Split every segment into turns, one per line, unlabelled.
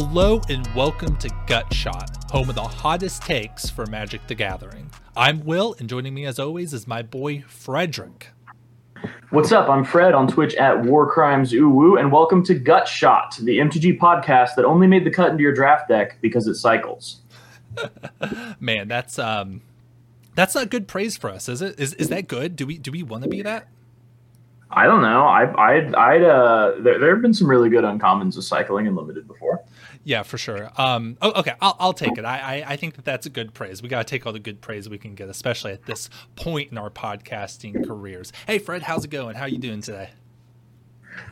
Hello and welcome to Gut Shot, home of the hottest takes for Magic the Gathering. I'm Will, and joining me as always is my boy Frederick.
What's up? I'm Fred on Twitch at War Crimes Uwu, and welcome to Gut Shot, the MTG podcast that only made the cut into your draft deck because it cycles.
Man, that's um, that's not good praise for us, is it? Is is that good? Do we do we want to be that?
I don't know. I I'd, I'd uh, there, there have been some really good uncommons of cycling and limited before.
Yeah, for sure. Um, oh, okay, I'll, I'll take it. I, I, I think that that's a good praise. We got to take all the good praise we can get, especially at this point in our podcasting careers. Hey, Fred, how's it going? How you doing today?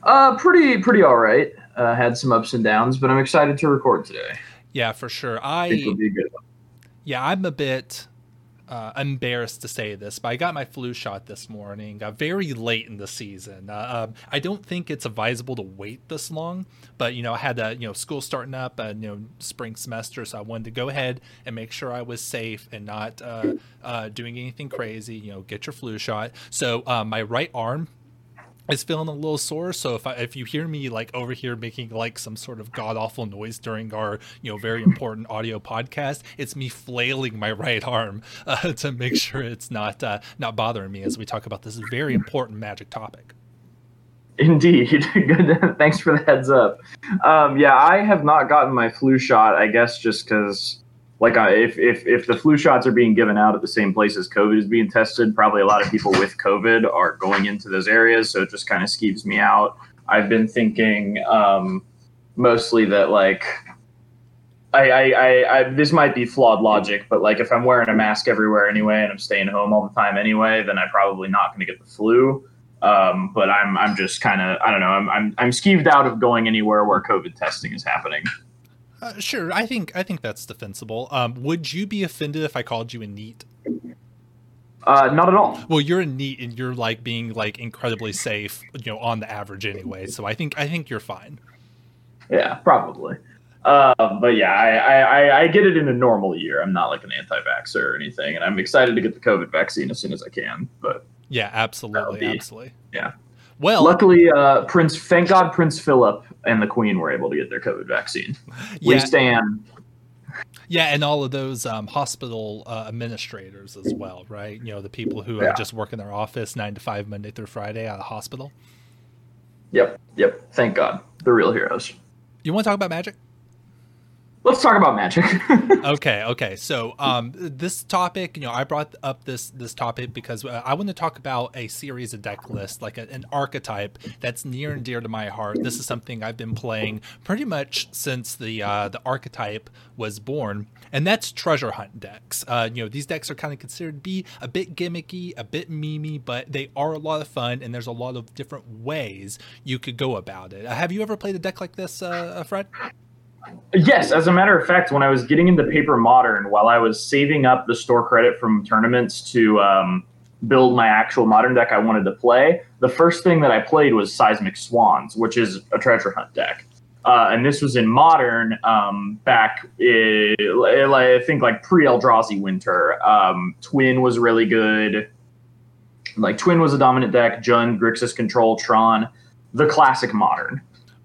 Uh, pretty pretty all right. Uh, had some ups and downs, but I'm excited to record today.
Yeah, for sure. I yeah, I'm a bit uh, embarrassed to say this, but I got my flu shot this morning, uh, very late in the season. Uh, um, I don't think it's advisable to wait this long, but you know, I had you know school starting up, and you know, spring semester, so I wanted to go ahead and make sure I was safe and not uh, uh, doing anything crazy. You know, get your flu shot. So uh, my right arm is feeling a little sore. So if I, if you hear me like over here making like some sort of god awful noise during our you know very important audio podcast, it's me flailing my right arm uh, to make sure it's not uh, not bothering me as we talk about this very important magic topic.
Indeed. Good. Thanks for the heads up. Um, yeah, I have not gotten my flu shot. I guess just because like uh, if, if if the flu shots are being given out at the same place as COVID is being tested, probably a lot of people with COVID are going into those areas. So it just kind of skeeves me out. I've been thinking um, mostly that like I, I, I, I, this might be flawed logic, but like if I'm wearing a mask everywhere anyway and I'm staying home all the time anyway, then I'm probably not going to get the flu. Um, but I'm I'm just kind of I don't know I'm I'm I'm skeeved out of going anywhere where COVID testing is happening.
Uh, sure, I think I think that's defensible. Um, would you be offended if I called you a neat?
Uh, not at all.
Well, you're a neat, and you're like being like incredibly safe, you know, on the average anyway. So I think I think you're fine.
Yeah, probably. Uh, but yeah, I, I, I get it in a normal year. I'm not like an anti-vaxxer or anything, and I'm excited to get the COVID vaccine as soon as I can. But
yeah, absolutely, be, absolutely.
Yeah.
Well,
luckily, uh, Prince, thank God, Prince Philip and the Queen were able to get their COVID vaccine. Yeah. We stand.
Yeah, and all of those um, hospital uh, administrators as well, right? You know, the people who yeah. just work in their office nine to five Monday through Friday out of hospital.
Yep, yep. Thank God, the real heroes.
You want to talk about magic?
Let's talk about magic.
okay, okay. So, um, this topic, you know, I brought up this this topic because uh, I want to talk about a series of deck lists, like a, an archetype that's near and dear to my heart. This is something I've been playing pretty much since the uh, the archetype was born, and that's treasure hunt decks. Uh, you know, these decks are kind of considered to be a bit gimmicky, a bit memey, but they are a lot of fun, and there's a lot of different ways you could go about it. Uh, have you ever played a deck like this, uh, Fred?
Yes, as a matter of fact, when I was getting into Paper Modern, while I was saving up the store credit from tournaments to um, build my actual modern deck I wanted to play, the first thing that I played was Seismic Swans, which is a treasure hunt deck. Uh, and this was in modern um, back, in, I think like pre Eldrazi Winter. Um, Twin was really good. Like Twin was a dominant deck. Jund, Grixis Control, Tron, the classic modern.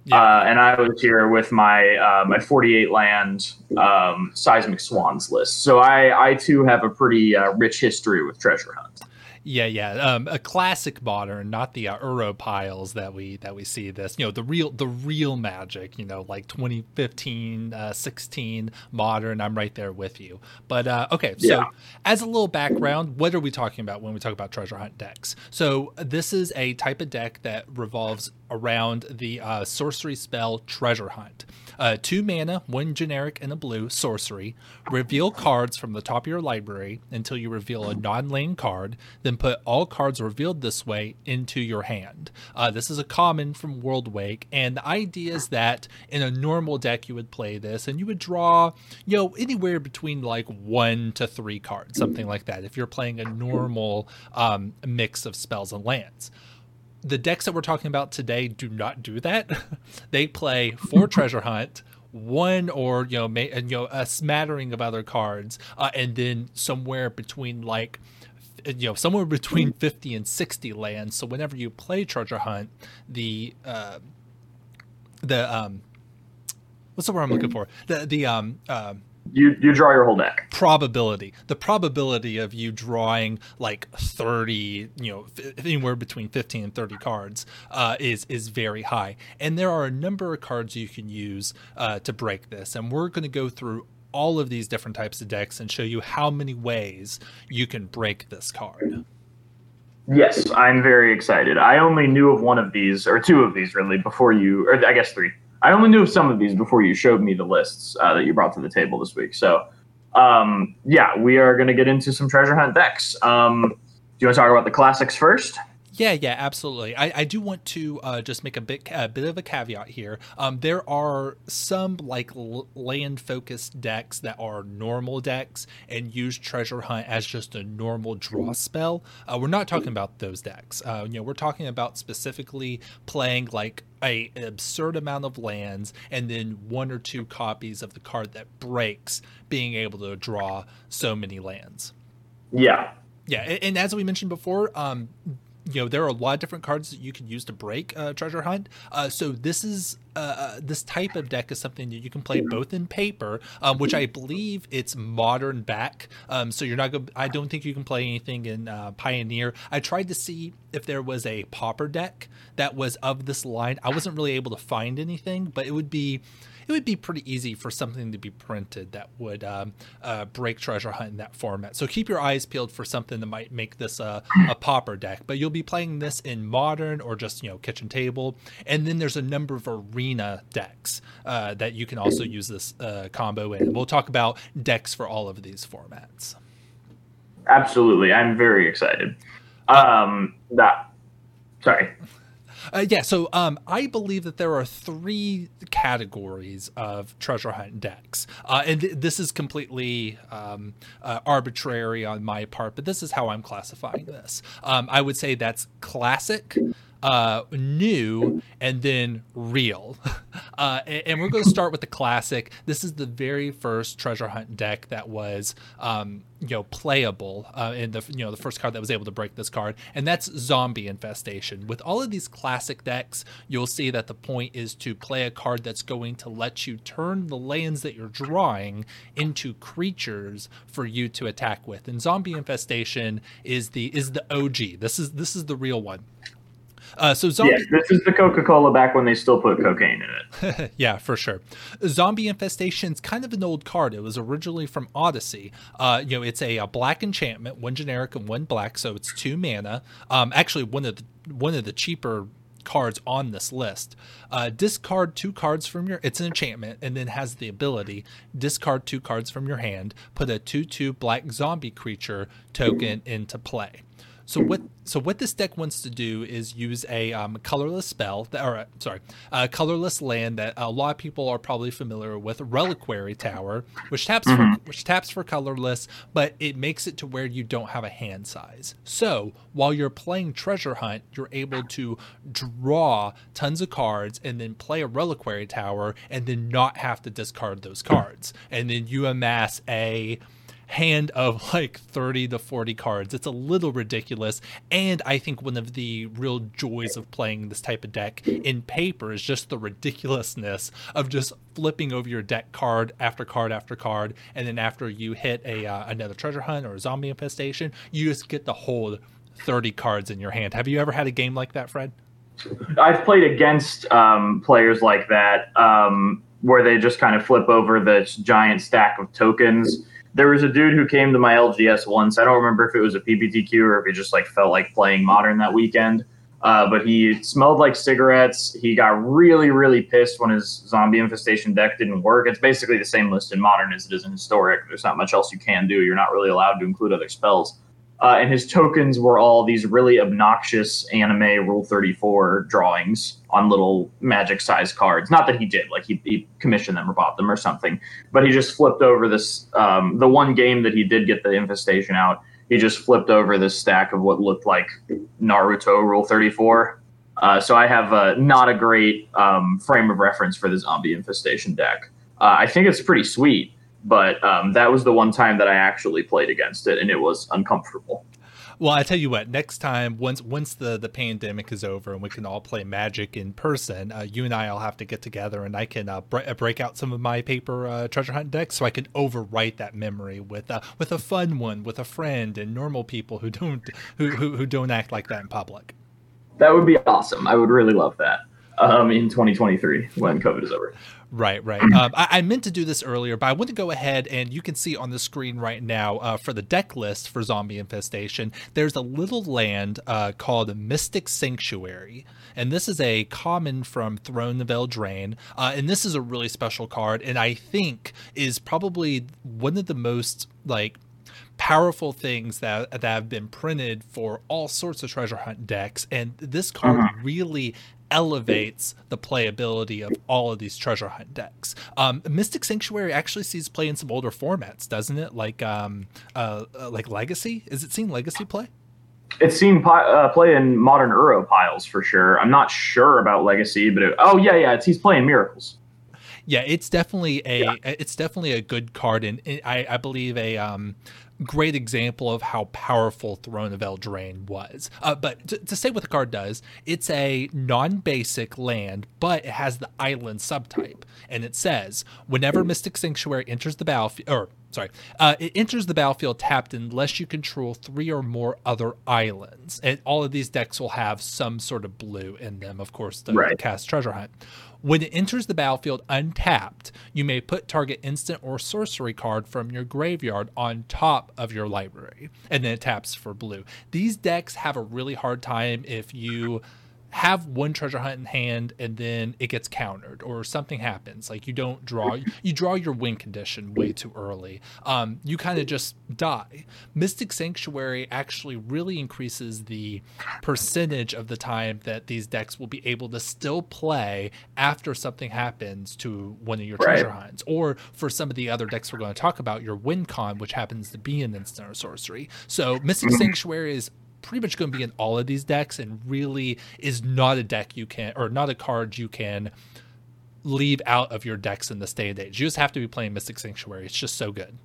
Yeah. Uh, and I was here with my uh, my 48 land um, seismic swans list. So I I too have a pretty uh, rich history with treasure hunt.
Yeah, yeah. Um, a classic modern, not the uh, Uro piles that we that we see this. You know, the real the real magic. You know, like 2015, uh, 16 modern. I'm right there with you. But uh, okay, so yeah. as a little background, what are we talking about when we talk about treasure hunt decks? So this is a type of deck that revolves around the uh, sorcery spell treasure hunt. Uh, two mana, one generic, and a blue sorcery. Reveal cards from the top of your library until you reveal a non lane card. Then put all cards revealed this way into your hand. Uh, this is a common from Worldwake, and the idea is that in a normal deck you would play this, and you would draw, you know, anywhere between like one to three cards, something like that. If you're playing a normal um, mix of spells and lands the decks that we're talking about today do not do that. they play for treasure hunt, one or you know, may, you know, a smattering of other cards, uh, and then somewhere between like you know somewhere between 50 and 60 lands so whenever you play treasure hunt the uh the um what's the word I'm looking for? The the um. Uh,
you you draw your whole deck.
Probability. The probability of you drawing like 30 you know f- anywhere between 15 and 30 cards uh, is is very high. And there are a number of cards you can use uh, to break this. And we're going to go through all of these different types of decks and show you how many ways you can break this card.
Yes i'm very excited. I only knew of one of these or two of these really before you or i guess three I only knew of some of these before you showed me the lists uh, that you brought to the table this week. So, um, yeah, we are going to get into some treasure hunt decks. Um, do you want to talk about the classics first?
Yeah, yeah, absolutely. I, I do want to uh, just make a bit a bit of a caveat here. Um, there are some like l- land focused decks that are normal decks and use treasure hunt as just a normal draw spell. Uh, we're not talking about those decks. Uh, you know, we're talking about specifically playing like a an absurd amount of lands and then one or two copies of the card that breaks, being able to draw so many lands.
Yeah,
yeah, and, and as we mentioned before, um, you know there are a lot of different cards that you can use to break uh, treasure hunt. Uh, so this is uh, uh, this type of deck is something that you can play both in paper um, which i believe it's modern back. Um, so you're not going i don't think you can play anything in uh, pioneer. I tried to see if there was a Pauper deck that was of this line. I wasn't really able to find anything but it would be it would be pretty easy for something to be printed that would um, uh, break treasure hunt in that format. So keep your eyes peeled for something that might make this a, a pauper deck. But you'll be playing this in modern or just you know kitchen table, and then there's a number of arena decks uh, that you can also use this uh, combo in. We'll talk about decks for all of these formats.
Absolutely, I'm very excited. Um, that sorry.
Uh, yeah, so um, I believe that there are three categories of treasure hunt decks, uh, and th- this is completely um, uh, arbitrary on my part, but this is how I'm classifying this. Um, I would say that's classic, uh, new, and then real. Uh, and, and, we're going to start with the classic. This is the very first treasure hunt deck that was, um, you know, playable uh, in the you know the first card that was able to break this card, and that's Zombie Infestation. With all of these classic decks, you'll see that the point is to play a card that's going to let you turn the lands that you're drawing into creatures for you to attack with. And Zombie Infestation is the is the OG. This is this is the real one. Uh, so zombie.
Yes, this is the Coca Cola back when they still put cocaine in
it. yeah, for sure. Zombie Infestation is kind of an old card. It was originally from Odyssey. Uh, you know, it's a, a, black enchantment, one generic and one black, so it's two mana. Um, actually, one of the one of the cheaper cards on this list. Uh, discard two cards from your. It's an enchantment, and then has the ability discard two cards from your hand. Put a two-two black zombie creature token into play. So what so what this deck wants to do is use a um, colorless spell, that, or uh, sorry, a colorless land that a lot of people are probably familiar with, Reliquary Tower, which taps mm-hmm. for, which taps for colorless, but it makes it to where you don't have a hand size. So while you're playing Treasure Hunt, you're able to draw tons of cards and then play a Reliquary Tower, and then not have to discard those cards, and then you amass a hand of like 30 to 40 cards. It's a little ridiculous. And I think one of the real joys of playing this type of deck in paper is just the ridiculousness of just flipping over your deck card after card after card. And then after you hit a uh, another treasure hunt or a zombie infestation, you just get to hold 30 cards in your hand. Have you ever had a game like that, Fred?
I've played against um, players like that um, where they just kind of flip over this giant stack of tokens there was a dude who came to my LGS once. I don't remember if it was a PPTQ or if he just like felt like playing modern that weekend. Uh, but he smelled like cigarettes. He got really, really pissed when his zombie infestation deck didn't work. It's basically the same list in modern as it is in historic. There's not much else you can do. You're not really allowed to include other spells. Uh, and his tokens were all these really obnoxious anime Rule 34 drawings on little magic size cards. Not that he did, like he, he, commissioned them or bought them or something, but he just flipped over this. Um, the one game that he did get the infestation out, he just flipped over this stack of what looked like Naruto Rule 34. Uh, so I have uh, not a great um, frame of reference for the zombie infestation deck. Uh, I think it's pretty sweet but um, that was the one time that I actually played against it, and it was uncomfortable.
Well, I tell you what. Next time, once once the the pandemic is over and we can all play Magic in person, uh, you and I will have to get together, and I can uh, bre- uh, break out some of my paper uh, treasure hunt decks, so I can overwrite that memory with uh, with a fun one with a friend and normal people who don't who, who who don't act like that in public.
That would be awesome. I would really love that um, in 2023 when COVID is over.
Right, right. Um, I, I, meant to do this earlier, but I want to go ahead and you can see on the screen right now uh, for the deck list for Zombie Infestation, there's a little land uh, called Mystic Sanctuary. And this is a common from Throne of Eldraine. Uh, and this is a really special card, and I think is probably one of the most like powerful things that that have been printed for all sorts of treasure hunt decks and this card uh-huh. really elevates the playability of all of these treasure hunt decks. Um, Mystic Sanctuary actually sees play in some older formats, doesn't it? Like um, uh, uh like Legacy. Is it seen Legacy play?
It's seen uh, play in modern Uro piles for sure. I'm not sure about Legacy, but it, oh yeah, yeah, it's he's playing Miracles.
Yeah, it's definitely a yeah. it's definitely a good card, and I, I believe a um, great example of how powerful Throne of Eldraine was. Uh, but to, to, say what the card does, it's a non-basic land, but it has the island subtype, and it says whenever Mystic Sanctuary enters the battlefield, or sorry, uh, it enters the battlefield tapped unless you control three or more other islands. And all of these decks will have some sort of blue in them, of course, to right. cast Treasure Hunt. When it enters the battlefield untapped, you may put target instant or sorcery card from your graveyard on top of your library, and then it taps for blue. These decks have a really hard time if you have one treasure hunt in hand and then it gets countered or something happens. Like you don't draw you draw your win condition way too early. Um, you kind of just die. Mystic sanctuary actually really increases the percentage of the time that these decks will be able to still play after something happens to one of your treasure right. hunts. Or for some of the other decks we're going to talk about your win con which happens to be an instant or sorcery. So mystic mm-hmm. sanctuary is pretty much going to be in all of these decks and really is not a deck you can or not a card you can leave out of your decks in this day and age. You just have to be playing Mystic Sanctuary. It's just so good.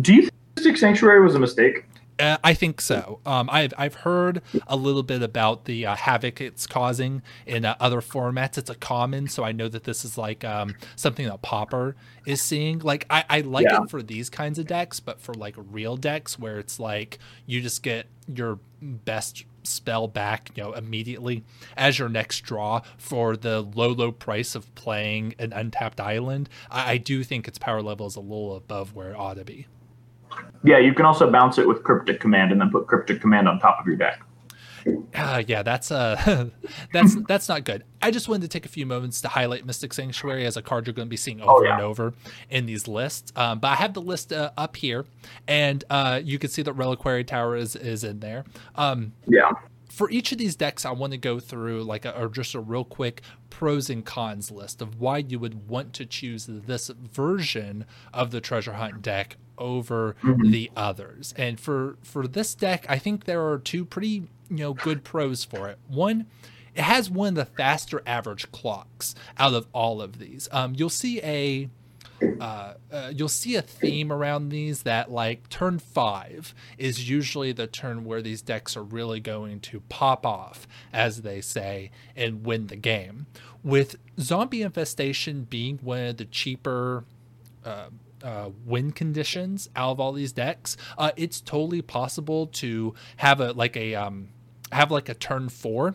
Do you think Mystic Sanctuary was a mistake?
Uh, I think so. Um, I've I've heard a little bit about the uh, havoc it's causing in uh, other formats. It's a common, so I know that this is like um, something that Pauper is seeing. Like I, I like yeah. it for these kinds of decks, but for like real decks where it's like you just get your best spell back, you know, immediately as your next draw for the low, low price of playing an untapped island. I, I do think its power level is a little above where it ought to be.
Yeah, you can also bounce it with Cryptic Command and then put Cryptic Command on top of your deck.
Uh, yeah, that's uh, that's that's not good. I just wanted to take a few moments to highlight Mystic Sanctuary as a card you're going to be seeing oh, over oh, yeah. and over in these lists. Um, but I have the list uh, up here, and uh, you can see that Reliquary Tower is is in there. Um,
yeah.
For each of these decks, I want to go through like a, or just a real quick pros and cons list of why you would want to choose this version of the treasure hunt deck over mm-hmm. the others. And for for this deck, I think there are two pretty you know good pros for it. One, it has one of the faster average clocks out of all of these. Um, you'll see a uh, uh, you'll see a theme around these that like turn five is usually the turn where these decks are really going to pop off, as they say, and win the game. With zombie infestation being one of the cheaper uh, uh, win conditions out of all these decks, uh, it's totally possible to have a like a um, have like a turn four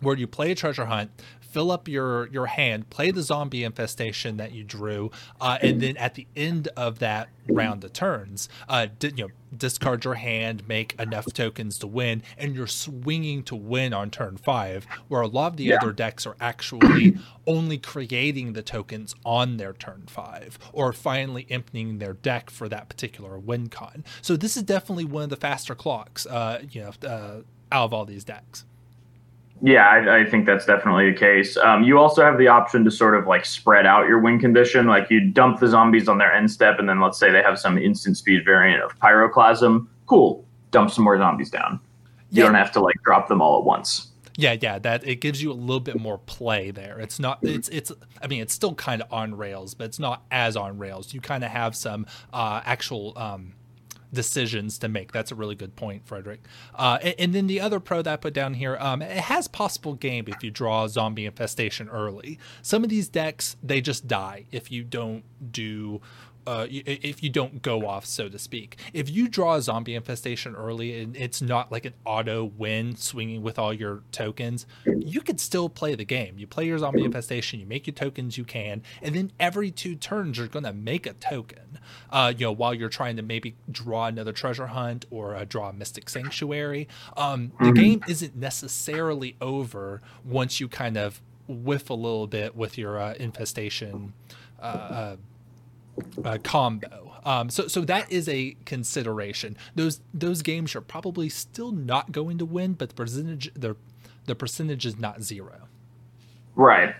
where you play a treasure hunt, fill up your your hand, play the zombie infestation that you drew, uh, and then at the end of that round of turns, uh, di- you know, discard your hand, make enough tokens to win, and you're swinging to win on turn five. Where a lot of the yeah. other decks are actually only creating the tokens on their turn five, or finally emptying their deck for that particular win con. So this is definitely one of the faster clocks, uh, you know, uh, out of all these decks.
Yeah, I, I, think that's definitely the case. Um, you also have the option to sort of like spread out your win condition. Like you dump the zombies on their end step, and then let's say they have some instant speed variant of pyroclasm. Cool, dump some more zombies down. You yeah. don't have to like drop them all at once.
Yeah, yeah, that it gives you a little bit more play there. It's not it's it's I mean, it's still kind of on rails, but it's not as on rails. You kind of have some uh actual um decisions to make. That's a really good point, Frederick. Uh, and, and, then the other pro that I put down here, um, it has possible game if you draw zombie infestation early. Some of these decks they just die if you don't do uh, if you don't go off, so to speak. If you draw a zombie infestation early and it's not like an auto win swinging with all your tokens, you could still play the game. You play your zombie infestation, you make your tokens you can, and then every two turns you're going to make a token. Uh, you know, while you're trying to maybe draw another treasure hunt or uh, draw a mystic sanctuary. Um, the mm-hmm. game isn't necessarily over once you kind of whiff a little bit with your uh, infestation. Uh, uh, uh, combo. Um, so so that is a consideration. Those those games are probably still not going to win, but the percentage the the percentage is not zero.
Right.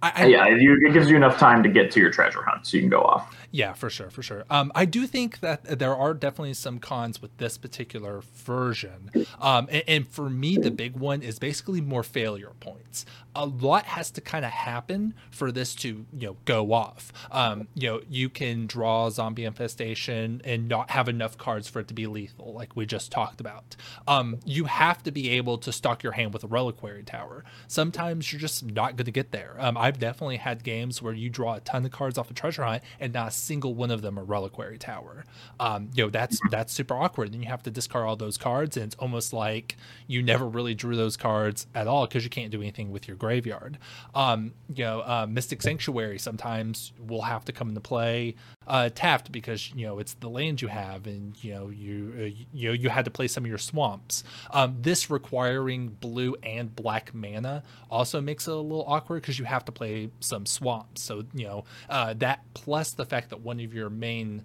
I, I, yeah, it gives you enough time to get to your treasure hunt, so you can go off.
Yeah, for sure, for sure. Um, I do think that there are definitely some cons with this particular version. Um, and, and, for me, the big one is basically more failure points. A lot has to kind of happen for this to, you know, go off. Um, you know, you can draw zombie infestation and not have enough cards for it to be lethal, like we just talked about. Um, you have to be able to stock your hand with a reliquary tower. Sometimes you're just not going to get there. Um, I've definitely had games where you draw a ton of cards off a treasure hunt and not single one of them a reliquary tower. Um, you know that's that's super awkward. Then you have to discard all those cards, and it's almost like you never really drew those cards at all because you can't do anything with your graveyard. Um, you know, uh, Mystic Sanctuary sometimes will have to come into play uh, tapped because you know it's the land you have, and you know you uh, you know you had to play some of your swamps. Um, this requiring blue and black mana also makes it a little awkward because you have to play some swamps. So you know uh, that plus the fact that one of your main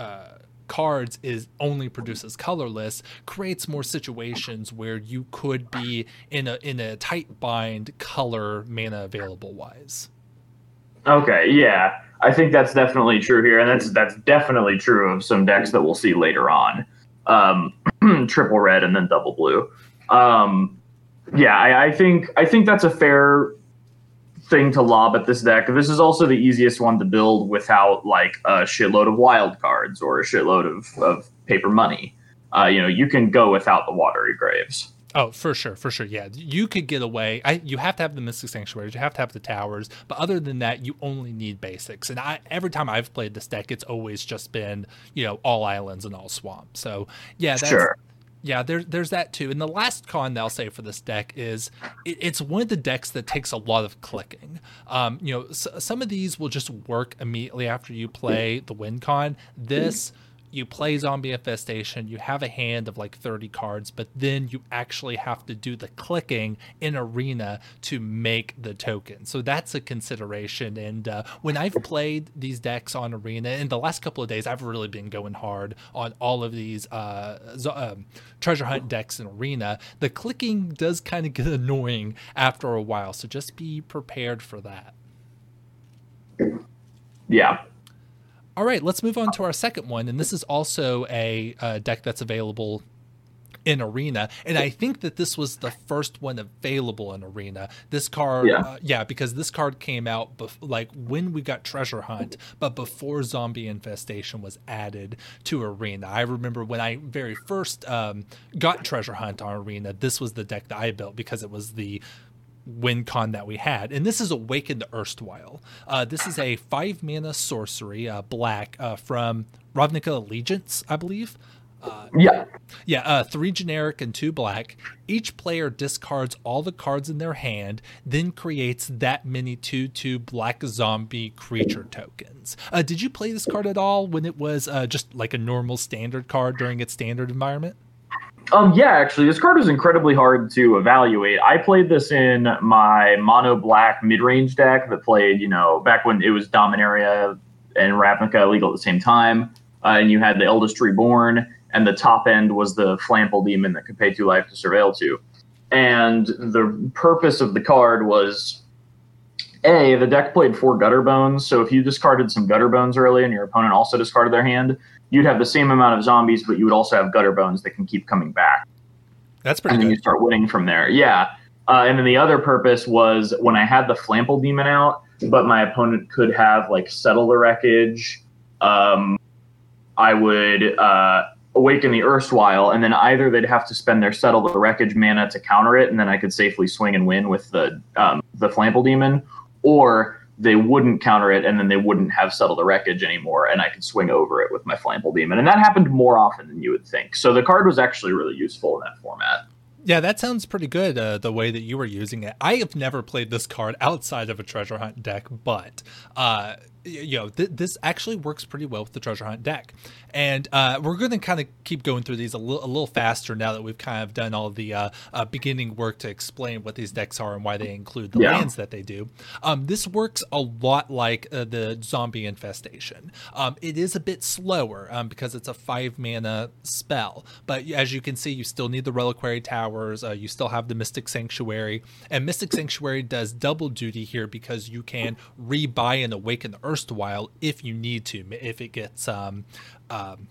uh, cards is only produces colorless creates more situations where you could be in a in a tight bind color mana available wise.
Okay, yeah. I think that's definitely true here, and that's that's definitely true of some decks that we'll see later on. Um, triple red and then double blue. Um, yeah, I, I, think I think that's a fair thing to lob at this deck. This is also the easiest one to build without like a shitload of wild cards or a shitload of, of paper money. Uh, you know, you can go without the watery graves.
Oh, for sure, for sure. Yeah, you could get away. I, you have to have the Mystic Sanctuaries, you have to have the towers, but other than that, you only need basics. And I, every time I've played this deck, it's always just been you know all islands and all swamps. So yeah, that's, sure. Yeah, there's there's that too. And the last con that I'll say for this deck is it, it's one of the decks that takes a lot of clicking. Um, you know, s- some of these will just work immediately after you play the win con. This you play zombie infestation you have a hand of like 30 cards but then you actually have to do the clicking in arena to make the token. So that's a consideration and uh, when i've played these decks on arena in the last couple of days i've really been going hard on all of these uh, um, treasure hunt decks in arena. The clicking does kind of get annoying after a while so just be prepared for that.
Yeah
all right, let's move on to our second one, and this is also a, a deck that's available in Arena, and I think that this was the first one available in Arena. This card, yeah, uh, yeah because this card came out bef- like when we got Treasure Hunt, but before Zombie Infestation was added to Arena. I remember when I very first um, got Treasure Hunt on Arena, this was the deck that I built because it was the win con that we had. And this is Awaken the Erstwhile. Uh, this is a five mana sorcery, uh, black, uh, from Ravnica Allegiance, I believe.
Uh, yeah.
Yeah, uh, three generic and two black. Each player discards all the cards in their hand, then creates that many 2 2 black zombie creature tokens. Uh, did you play this card at all when it was just like a normal standard card during its standard environment?
Um, yeah, actually, this card was incredibly hard to evaluate. I played this in my mono black mid range deck that played, you know, back when it was Dominaria and Ravnica legal at the same time. Uh, and you had the Eldest Reborn, and the top end was the Flample Demon that could pay two life to surveil two. And the purpose of the card was A, the deck played four Gutterbones, so if you discarded some Gutterbones early and your opponent also discarded their hand, you'd have the same amount of zombies, but you would also have gutterbones that can keep coming back.
That's pretty. Good.
And
then
you start winning from there. Yeah. Uh, and then the other purpose was when I had the Flample Demon out, but my opponent could have like Settle the Wreckage, um, I would uh, awaken the erstwhile, and then either they'd have to spend their settle the wreckage mana to counter it, and then I could safely swing and win with the um, the flample demon, or they wouldn't counter it, and then they wouldn't have settle the wreckage anymore, and I could swing over it with my flample demon, and that happened more often than you would think. So the card was actually really useful in that format.
Yeah, that sounds pretty good. Uh, the way that you were using it, I have never played this card outside of a treasure hunt deck, but uh, you know th- this actually works pretty well with the treasure hunt deck and uh, we're going to kind of keep going through these a little faster now that we've kind of done all the uh, uh, beginning work to explain what these decks are and why they include the yeah. lands that they do. Um, this works a lot like uh, the zombie infestation. Um, it is a bit slower um, because it's a five mana spell. But as you can see you still need the reliquary towers uh, you still have the mystic sanctuary. And mystic sanctuary does double duty here because you can rebuy and awaken the erstwhile if you need to if it gets um, um,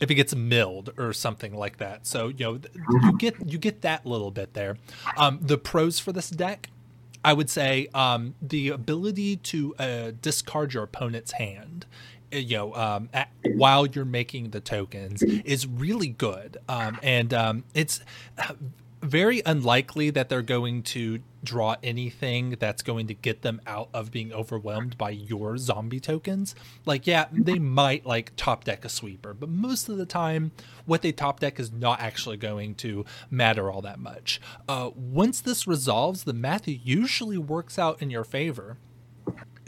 if it gets milled or something like that. So you know you get you get that little bit there. Um, the pros for this deck, I would say, um, the ability to uh, discard your opponent's hand. Uh, you know, um, at, while you're making the tokens is really good, um, and um, it's very unlikely that they're going to draw anything that's going to get them out of being overwhelmed by your zombie tokens. Like, yeah, they might like top deck a sweeper, but most of the time, what they top deck is not actually going to matter all that much. Uh, once this resolves, the math usually works out in your favor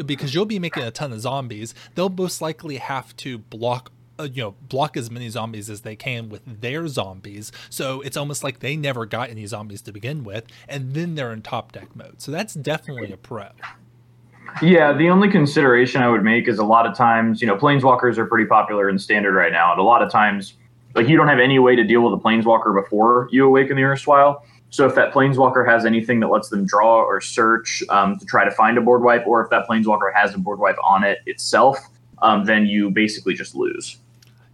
because you'll be making a ton of zombies. They'll most likely have to block uh, you know block as many zombies as they can with their zombies. So it's almost like they never got any zombies to begin with and then they're in top deck mode. So that's definitely a pro.
Yeah the only consideration i would make is a lot of times you know planeswalkers are pretty popular in standard right now and a lot of times like you don't have any way to deal with a planeswalker before you awaken the erstwhile. So if that planeswalker has anything that lets them draw or search um, to try to find a board wipe or if that planeswalker has a board wipe on it itself um, then you basically just lose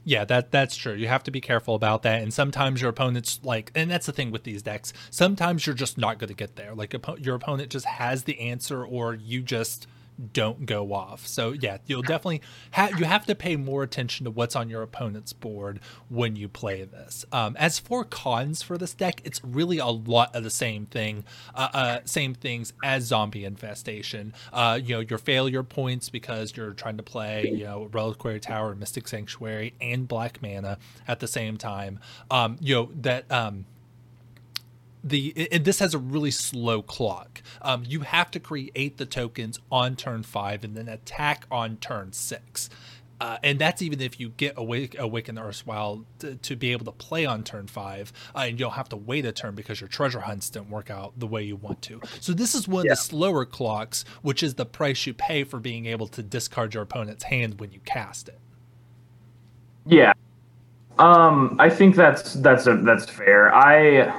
yeah, that that's true. You have to be careful about that. And sometimes your opponent's like, and that's the thing with these decks. Sometimes you're just not going to get there. Like your opponent just has the answer, or you just don't go off. So yeah, you'll definitely have you have to pay more attention to what's on your opponent's board when you play this. Um, as for cons for this deck, it's really a lot of the same thing, uh, uh, same things as Zombie Infestation. Uh, you know, your failure points because you're trying to play you know Reliquary Tower, Mystic Sanctuary, and Black Mana at the same time. Um, you know that um, the and this has a really slow clock. Um, you have to create the tokens on turn five and then attack on turn six. Uh, and that's even if you get awake, awaken the erstwhile to, to be able to play on turn five, uh, and you'll have to wait a turn because your treasure hunts didn't work out the way you want to. So this is one yeah. of the slower clocks, which is the price you pay for being able to discard your opponent's hand when you cast it.
Yeah, um, I think that's that's a, that's fair. I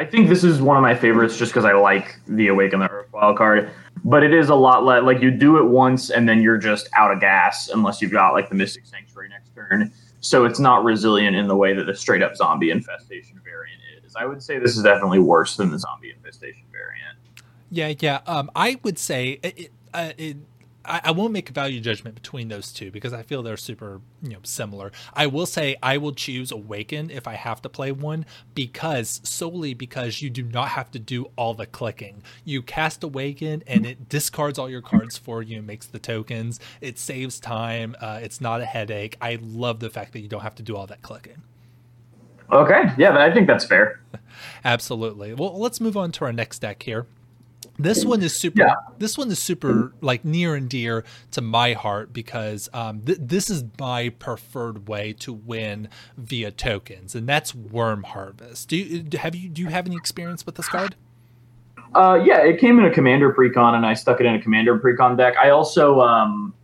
I think this is one of my favorites just because I like the Awaken the Erstwhile card. But it is a lot like like you do it once and then you're just out of gas unless you've got like the Mystic Sanctuary next turn. So it's not resilient in the way that the straight up zombie infestation variant is. I would say this is definitely worse than the zombie infestation variant.
Yeah, yeah. Um, I would say it, uh, it, I, I, won't make a value judgment between those two because I feel they're super, you know, similar. I will say I will choose Awaken if I have to play one because solely because you do not have to do all the clicking. You cast Awaken and it discards all your cards for you and makes the tokens. It saves time. Uh, it's not a headache. I love the fact that you don't have to do all that clicking.
Okay, yeah, I think that's fair.
Absolutely. Well, let's move on to our next deck here. This one is super. Yeah. This one is super like near and dear to my heart because um, th- this is my preferred way to win via tokens, and that's Worm Harvest. Do you have you do you have any experience with this card?
Uh, yeah, it came in a Commander Precon, and I stuck it in a Commander Precon deck. I also, um,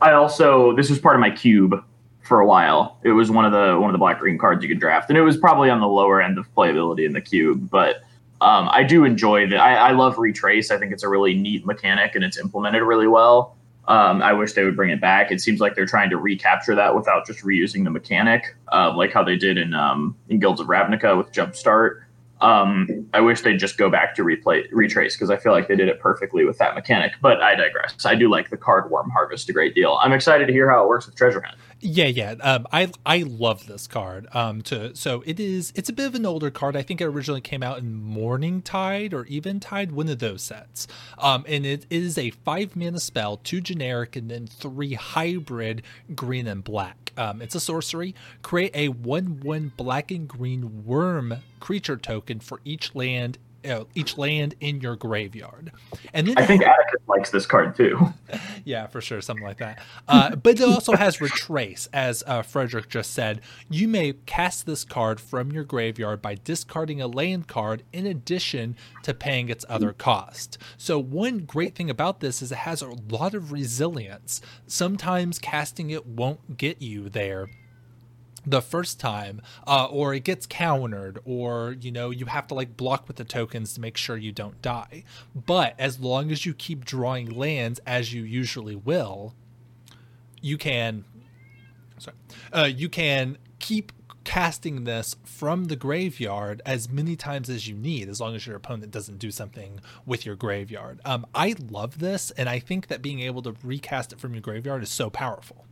I also this was part of my cube for a while. It was one of the one of the black green cards you could draft, and it was probably on the lower end of playability in the cube, but um, I do enjoy that. I, I, love retrace. I think it's a really neat mechanic and it's implemented really well. Um, I wish they would bring it back. It seems like they're trying to recapture that without just reusing the mechanic, uh, like how they did in um, in Guilds of Ravnica with Jumpstart. Um, I wish they'd just go back to replay retrace because I feel like they did it perfectly with that mechanic. But I digress. I do like the card Worm Harvest a great deal. I'm excited to hear how it works with Treasure Hunt.
Yeah, yeah. Um, I I love this card. Um, to so it is. It's a bit of an older card. I think it originally came out in Morningtide or Eventide, one of those sets. Um, and it is a five mana spell, two generic, and then three hybrid, green and black. Um, it's a sorcery. Create a one-one black and green worm creature token for each land uh, each land in your graveyard. And then
I think Atticus likes this card too.
yeah, for sure, something like that. Uh, but it also has retrace, as uh, Frederick just said. You may cast this card from your graveyard by discarding a land card in addition to paying its other cost. So one great thing about this is it has a lot of resilience. Sometimes casting it won't get you there the first time uh, or it gets countered or you know you have to like block with the tokens to make sure you don't die. But as long as you keep drawing lands as you usually will you can sorry uh, you can keep casting this from the graveyard as many times as you need as long as your opponent doesn't do something with your graveyard. Um, i love this and i think that being able to recast it from your graveyard is so powerful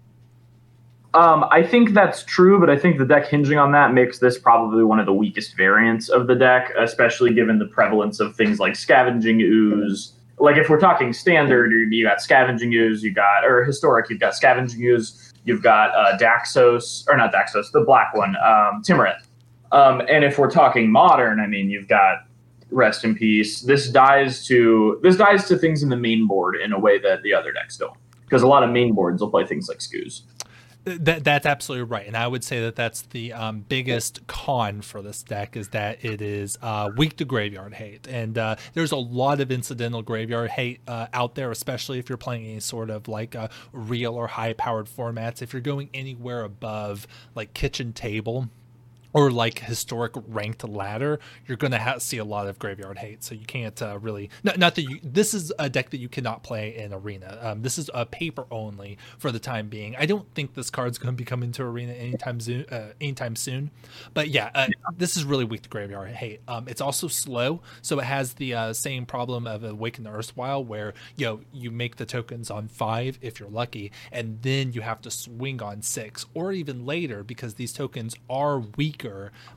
um, I think that's true, but I think the deck hinging on that makes this probably one of the weakest variants of the deck, especially given the prevalence of things like Scavenging Ooze. Like if we're talking standard, you got Scavenging Ooze, you got or historic, you've got Scavenging Ooze, you've got uh, Daxos or not Daxos, the black one, um. Um, and if we're talking modern, I mean, you've got Rest in Peace. This dies to this dies to things in the main board in a way that the other decks don't, because a lot of main boards will play things like Scooze.
That that's absolutely right, and I would say that that's the um, biggest con for this deck is that it is uh, weak to graveyard hate, and uh, there's a lot of incidental graveyard hate uh, out there, especially if you're playing any sort of like uh, real or high powered formats. If you're going anywhere above like kitchen table, or like historic ranked ladder, you're going to ha- see a lot of graveyard hate. So you can't uh, really not, not that you. This is a deck that you cannot play in arena. Um, this is a paper only for the time being. I don't think this card's going to be coming to arena anytime soon. Uh, anytime soon, but yeah, uh, this is really weak to graveyard hate. Um, it's also slow, so it has the uh, same problem of Awaken the Erstwhile, where you know you make the tokens on five if you're lucky, and then you have to swing on six or even later because these tokens are weak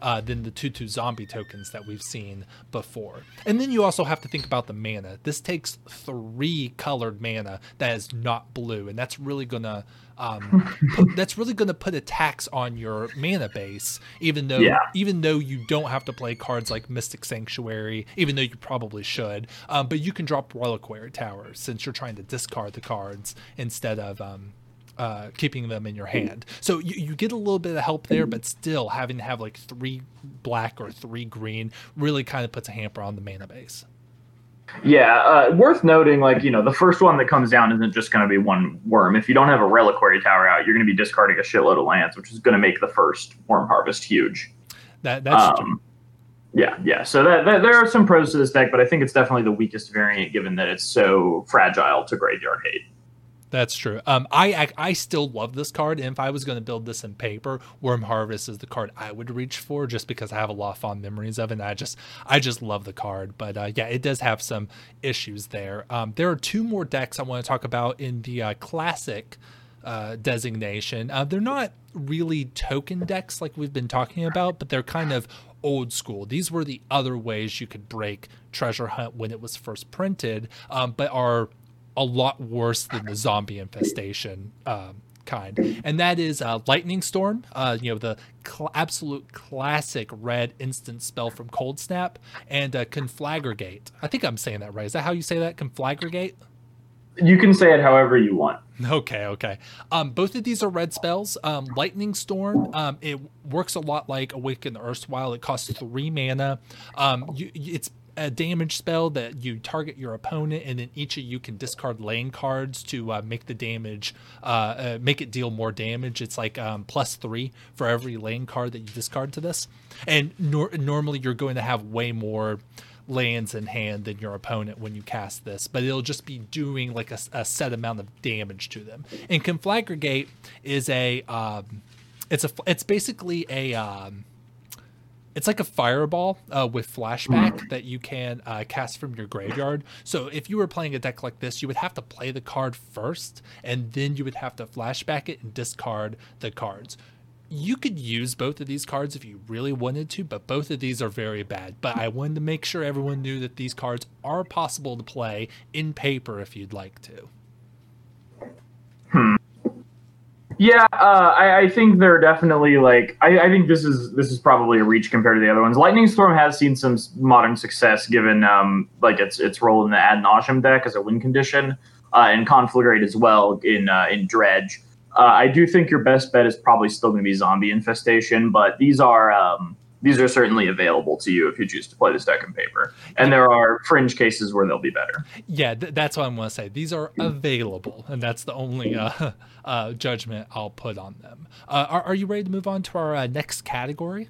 uh, than the 2 2 zombie tokens that we've seen before. And then you also have to think about the mana. This takes three colored mana that is not blue, and that's really going to. Um, put, that's really going to put a tax on your mana base, even though yeah. even though you don't have to play cards like Mystic Sanctuary, even though you probably should. Um, but you can drop Reliquary Tower since you're trying to discard the cards instead of um, uh, keeping them in your hand. So you, you get a little bit of help there, but still having to have like three black or three green really kind of puts a hamper on the mana base.
Yeah, uh, worth noting, like, you know, the first one that comes down isn't just going to be one worm. If you don't have a reliquary tower out, you're going to be discarding a shitload of lands, which is going to make the first worm harvest huge.
That That's um, true.
Yeah, yeah. So that, that, there are some pros to this deck, but I think it's definitely the weakest variant given that it's so fragile to graveyard hate.
That's true. Um, I, I, I still love this card, and if I was going to build this in paper, Worm Harvest is the card I would reach for, just because I have a lot of fond memories of it. And I just I just love the card, but uh, yeah, it does have some issues there. Um, there are two more decks I want to talk about in the uh, classic uh, designation. Uh, they're not really token decks like we've been talking about, but they're kind of old school. These were the other ways you could break Treasure Hunt when it was first printed, um, but are a lot worse than the zombie infestation um, kind, and that is uh, Lightning Storm. Uh, you know the cl- absolute classic red instant spell from Coldsnap, and uh, Conflagrate. I think I'm saying that right. Is that how you say that? Conflagrate.
You can say it however you want.
Okay, okay. Um, both of these are red spells. Um, Lightning Storm, um, it works a lot like Awaken the Erstwhile. It costs three mana. Um, you, it's a damage spell that you target your opponent, and then each of you can discard lane cards to uh, make the damage, uh, uh, make it deal more damage. It's like um, plus three for every lane card that you discard to this, and nor- normally you're going to have way more lands in hand than your opponent when you cast this, but it'll just be doing like a, a set amount of damage to them. And Conflagrate is a, um, it's a, it's basically a. Um, it's like a fireball uh, with flashback that you can uh, cast from your graveyard. So if you were playing a deck like this, you would have to play the card first, and then you would have to flashback it and discard the cards. You could use both of these cards if you really wanted to, but both of these are very bad. But I wanted to make sure everyone knew that these cards are possible to play in paper if you'd like to.
Hmm. Yeah, uh, I, I, think they're definitely like. I, I, think this is this is probably a reach compared to the other ones. Lightning Storm has seen some modern success given um, like its its role in the ad nauseam deck as a win condition, uh, and Conflagrate as well in uh, in Dredge. Uh, I do think your best bet is probably still going to be Zombie Infestation, but these are um, these are certainly available to you if you choose to play this deck in paper. And there are fringe cases where they'll be better.
Yeah, th- that's what I'm going to say. These are available, and that's the only uh, uh, judgment I'll put on them. Uh, are, are, you ready to move on to our uh, next category?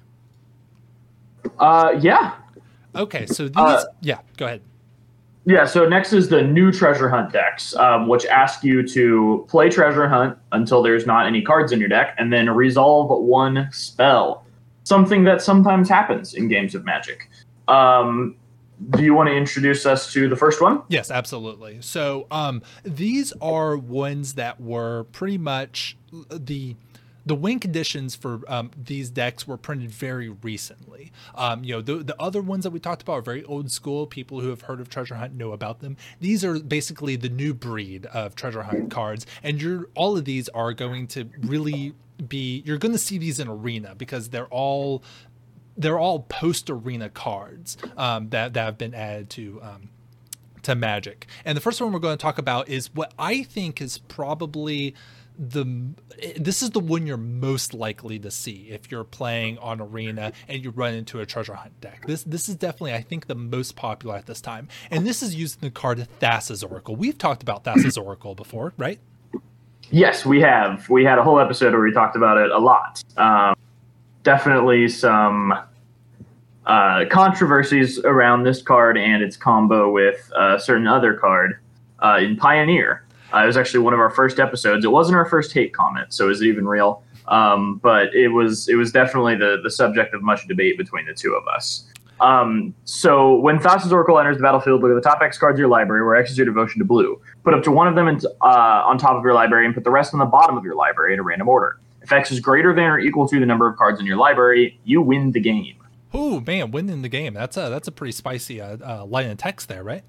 Uh, yeah.
Okay, so these. Uh, yeah, go ahead.
Yeah, so next is the new treasure hunt decks, um, which ask you to play treasure hunt until there's not any cards in your deck, and then resolve one spell something that sometimes happens in games of Magic. Um, do you want to introduce us to the first one?
Yes, absolutely. So um, these are ones that were pretty much the the win conditions for um, these decks were printed very recently. Um, you know, the, the other ones that we talked about are very old school. People who have heard of Treasure Hunt know about them. These are basically the new breed of Treasure Hunt cards, and you're all of these are going to really be you're going to see these in arena because they're all they're all post arena cards um, that that have been added to um, to Magic. And the first one we're going to talk about is what I think is probably the this is the one you're most likely to see if you're playing on arena and you run into a treasure hunt deck. This this is definitely I think the most popular at this time. And this is using the card Thassa's Oracle. We've talked about Thassa's Oracle before, right?
Yes, we have. We had a whole episode where we talked about it a lot. Um, definitely some uh, controversies around this card and its combo with a certain other card uh, in Pioneer. Uh, it was actually one of our first episodes. It wasn't our first hate comment, so is it even real? Um, but it was it was definitely the the subject of much debate between the two of us. Um, so when Thassa's Oracle enters the battlefield, look at the top X cards of your library, where X is your devotion to blue. Put up to one of them into, uh, on top of your library, and put the rest on the bottom of your library in a random order. If X is greater than or equal to the number of cards in your library, you win the game.
Oh man, winning the game. That's a that's a pretty spicy uh, uh, line of text there, right?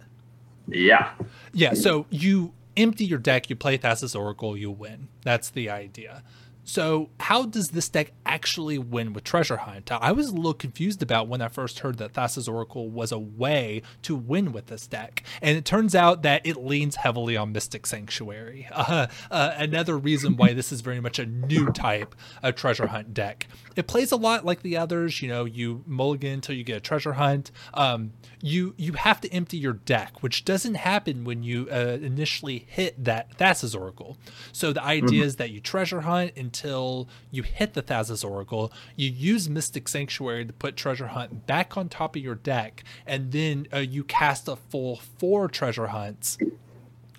Yeah.
Yeah. So you empty your deck, you play Thassa's Oracle, you win. That's the idea. So, how does this deck actually win with Treasure Hunt? I was a little confused about when I first heard that Thassa's Oracle was a way to win with this deck. And it turns out that it leans heavily on Mystic Sanctuary. Uh, uh, another reason why this is very much a new type of Treasure Hunt deck. It plays a lot like the others. You know, you mulligan until you get a Treasure Hunt. Um, you you have to empty your deck, which doesn't happen when you uh, initially hit that Thassa's Oracle. So the idea mm-hmm. is that you Treasure Hunt until you hit the Thassa's Oracle. You use Mystic Sanctuary to put Treasure Hunt back on top of your deck, and then uh, you cast a full four Treasure Hunts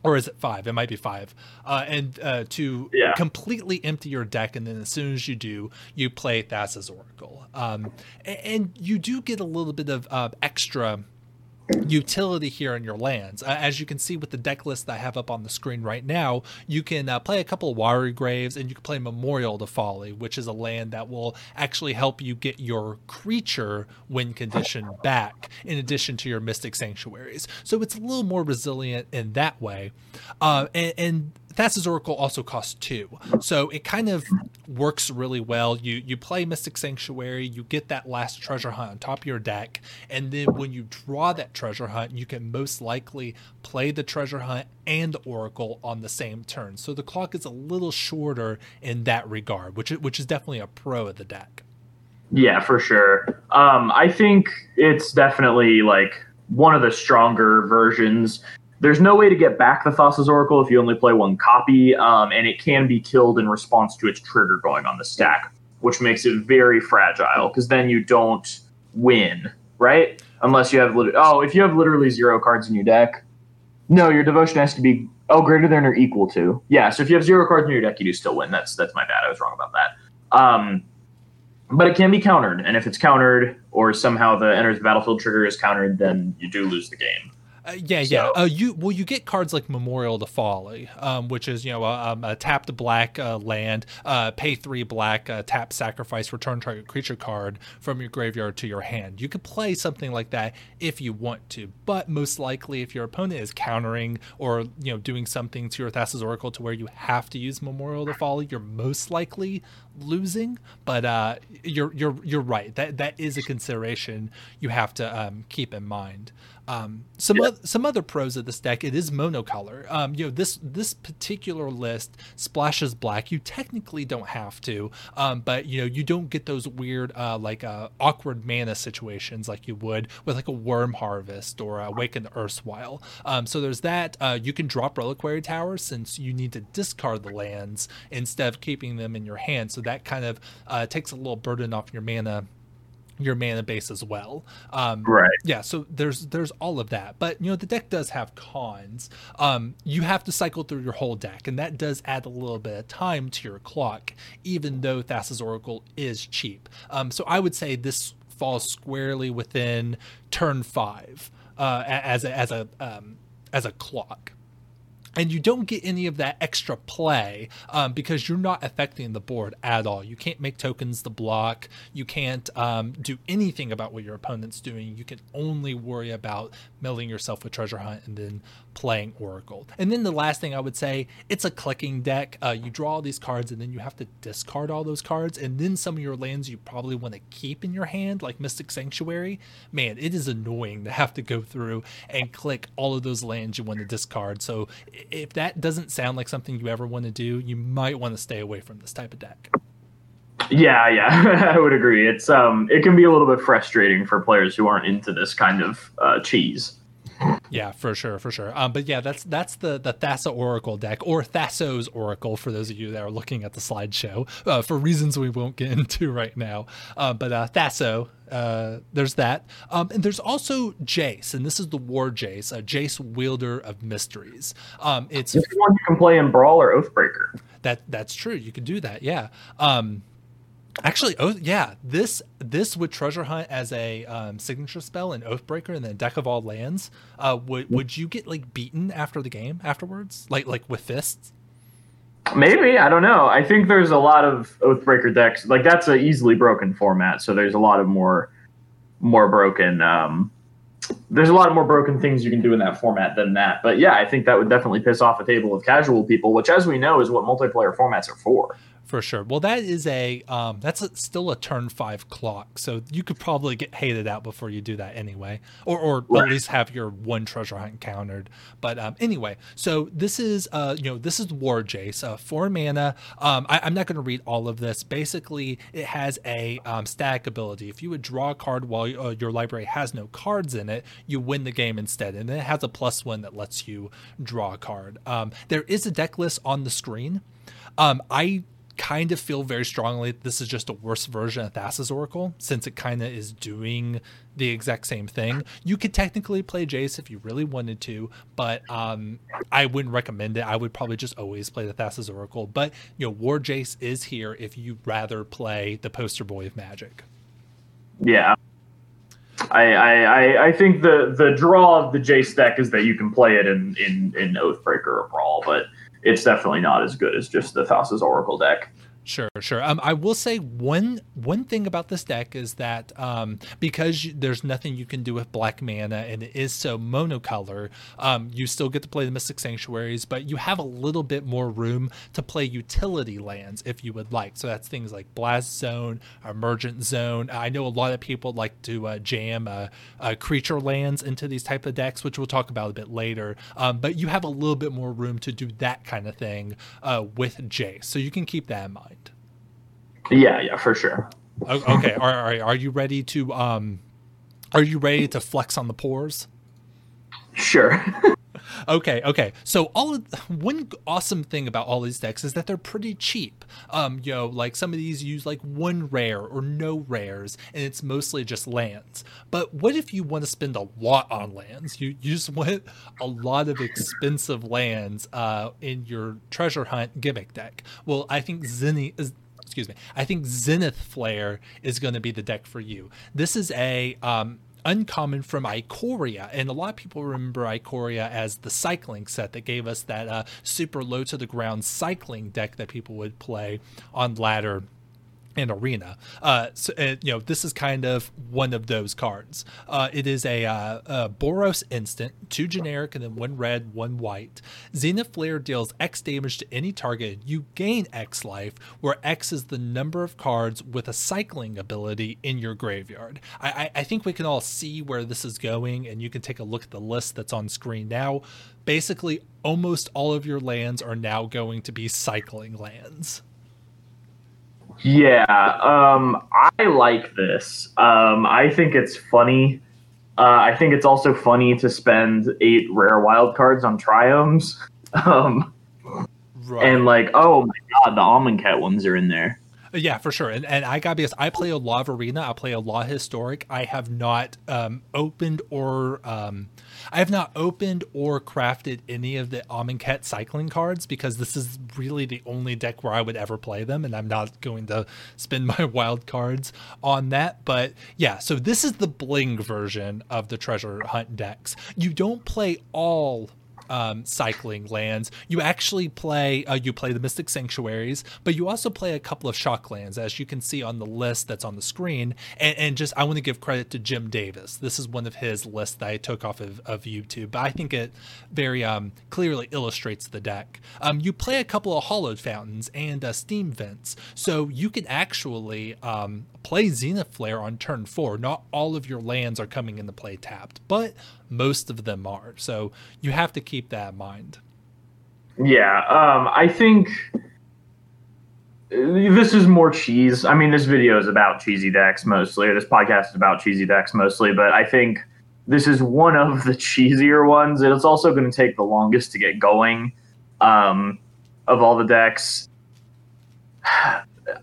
or is it five? It might be five. Uh, and uh, to yeah. completely empty your deck, and then as soon as you do, you play Thassa's Oracle. Um, and, and, you do get a little bit of uh, extra utility here in your lands. Uh, as you can see with the deck list that I have up on the screen right now, you can uh, play a couple of Watery Graves and you can play Memorial to Folly, which is a land that will actually help you get your creature win condition back in addition to your Mystic Sanctuaries. So it's a little more resilient in that way. Uh, and, and Thassa's Oracle also costs two, so it kind of works really well. You you play Mystic Sanctuary, you get that last treasure hunt on top of your deck, and then when you draw that treasure hunt, you can most likely play the treasure hunt and Oracle on the same turn. So the clock is a little shorter in that regard, which which is definitely a pro of the deck.
Yeah, for sure. Um, I think it's definitely like one of the stronger versions there's no way to get back the Thassa's Oracle if you only play one copy, um, and it can be killed in response to its trigger going on the stack, which makes it very fragile because then you don't win, right? Unless you have lit- oh, if you have literally zero cards in your deck, no, your devotion has to be oh greater than or equal to. Yeah, so if you have zero cards in your deck, you do still win. That's that's my bad. I was wrong about that. Um, but it can be countered, and if it's countered or somehow the enters the battlefield trigger is countered, then you do lose the game.
Uh, yeah, yeah. Uh, you well, you get cards like Memorial to Folly, um, which is you know a, um, a tapped black uh, land, uh, pay three black, uh, tap sacrifice, return target creature card from your graveyard to your hand. You could play something like that if you want to, but most likely if your opponent is countering or you know doing something to your Thassa's Oracle to where you have to use Memorial to Folly, you're most likely losing. But uh, you're you're you're right. That that is a consideration you have to um, keep in mind. Um, some yeah. some other pros of this deck, it is monocolor. Um, you know this this particular list splashes black. You technically don't have to, um, but you know you don't get those weird uh, like uh, awkward mana situations like you would with like a Worm Harvest or Awaken the Erstwhile. Um, so there's that. Uh, you can drop Reliquary Tower since you need to discard the lands instead of keeping them in your hand. So that kind of uh, takes a little burden off your mana your mana base as well. Um,
right.
Yeah. So there's there's all of that, but you know the deck does have cons. Um, you have to cycle through your whole deck, and that does add a little bit of time to your clock, even though Thassa's Oracle is cheap. Um, so I would say this falls squarely within turn five uh, as a, as a um, as a clock and you don't get any of that extra play um, because you're not affecting the board at all. You can't make tokens to block. You can't um, do anything about what your opponent's doing. You can only worry about milling yourself with Treasure Hunt and then playing Oracle. And then the last thing I would say, it's a clicking deck. Uh, you draw all these cards and then you have to discard all those cards. And then some of your lands you probably want to keep in your hand, like Mystic Sanctuary. Man, it is annoying to have to go through and click all of those lands you want to discard. So if that doesn't sound like something you ever want to do, you might want to stay away from this type of deck.
Yeah, yeah, I would agree. It's um, it can be a little bit frustrating for players who aren't into this kind of uh, cheese.
Yeah, for sure, for sure. Um, but yeah, that's that's the the Thassa Oracle deck or Thasso's Oracle for those of you that are looking at the slideshow uh, for reasons we won't get into right now. Uh, but uh, Thasso, uh, there's that, um, and there's also Jace, and this is the War Jace, a Jace wielder of mysteries. Um, it's
one you can play in Brawl or Oathbreaker.
That that's true. You can do that. Yeah. Um, Actually, oh yeah, this this with Treasure Hunt as a um, signature spell and Oathbreaker and then Deck of All Lands. Uh, would would you get like beaten after the game afterwards, like like with fists?
Maybe I don't know. I think there's a lot of Oathbreaker decks. Like that's an easily broken format, so there's a lot of more more broken. Um, there's a lot of more broken things you can do in that format than that. But yeah, I think that would definitely piss off a table of casual people, which, as we know, is what multiplayer formats are for
for sure. Well, that is a um, that's a, still a turn five clock, so you could probably get hated out before you do that anyway, or or right. at least have your one treasure hunt countered. But um, anyway, so this is uh, you know this is War Jace, uh, four mana. Um, I, am not going to read all of this. Basically, it has a um, static ability. If you would draw a card while uh, your library has no cards in it, you win the game instead, and then it has a plus one that lets you draw a card. Um, there is a deck list on the screen. Um, I kind of feel very strongly this is just a worse version of Thassa's Oracle since it kind of is doing the exact same thing. You could technically play Jace if you really wanted to, but um, I wouldn't recommend it. I would probably just always play the Thassa's Oracle. But you know, War Jace is here if you rather play the poster boy of Magic.
Yeah. I, I, I think the, the draw of the Jace deck is that you can play it in, in, in Oathbreaker or Brawl, but it's definitely not as good as just the Thassa's Oracle deck.
Sure, sure. Um, I will say one one thing about this deck is that um, because there's nothing you can do with black mana and it is so monocolor, um, you still get to play the Mystic Sanctuaries, but you have a little bit more room to play utility lands if you would like. So that's things like Blast Zone, Emergent Zone. I know a lot of people like to uh, jam uh, uh, creature lands into these type of decks, which we'll talk about a bit later. Um, but you have a little bit more room to do that kind of thing uh, with Jace, so you can keep that in mind.
Yeah, yeah, for sure.
okay, all right, are you ready to um are you ready to flex on the pores?
Sure.
okay, okay. So all of, one awesome thing about all these decks is that they're pretty cheap. Um, you know, like some of these use like one rare or no rares, and it's mostly just lands. But what if you want to spend a lot on lands? You you just want a lot of expensive lands uh, in your treasure hunt gimmick deck. Well, I think Zinni is excuse me. I think Zenith Flare is going to be the deck for you. This is a um, uncommon from Ikoria, and a lot of people remember Ikoria as the cycling set that gave us that uh, super low to the ground cycling deck that people would play on ladder and arena. Uh, so, uh, you know, this is kind of one of those cards. Uh, it is a, uh, a, Boros instant, two generic, and then one red, one white. Zenith Flare deals X damage to any target. You gain X life, where X is the number of cards with a cycling ability in your graveyard. I, I, I think we can all see where this is going, and you can take a look at the list that's on screen now. Basically, almost all of your lands are now going to be cycling lands.
Yeah, um, I like this. Um, I think it's funny. Uh, I think it's also funny to spend eight rare wild cards on triomes. Um, right. And like, oh my god, the Amonkhet ones are in there.
Yeah, for sure. And and I gotta be honest, I play a lot of arena. I play a lot historic. I have not um, opened or um, I have not opened or crafted any of the Amonkhet cycling cards because this is really the only deck where I would ever play them, and I'm not going to spend my wild cards on that. But yeah, so this is the bling version of the treasure hunt decks. You don't play all um, cycling lands. You actually play uh, you play the Mystic Sanctuaries, but you also play a couple of shock lands, as you can see on the list that's on the screen. And, and just I want to give credit to Jim Davis. This is one of his lists that I took off of, of YouTube, but I think it very um, clearly illustrates the deck. Um, you play a couple of Hallowed Fountains and uh, Steam Vents, so you can actually um, play Zenith Flare on turn four. Not all of your lands are coming into play tapped, but most of them are. So you have to keep that in mind.
Yeah, um, I think this is more cheese. I mean, this video is about cheesy decks mostly, or this podcast is about cheesy decks mostly, but I think this is one of the cheesier ones. And it's also going to take the longest to get going um, of all the decks.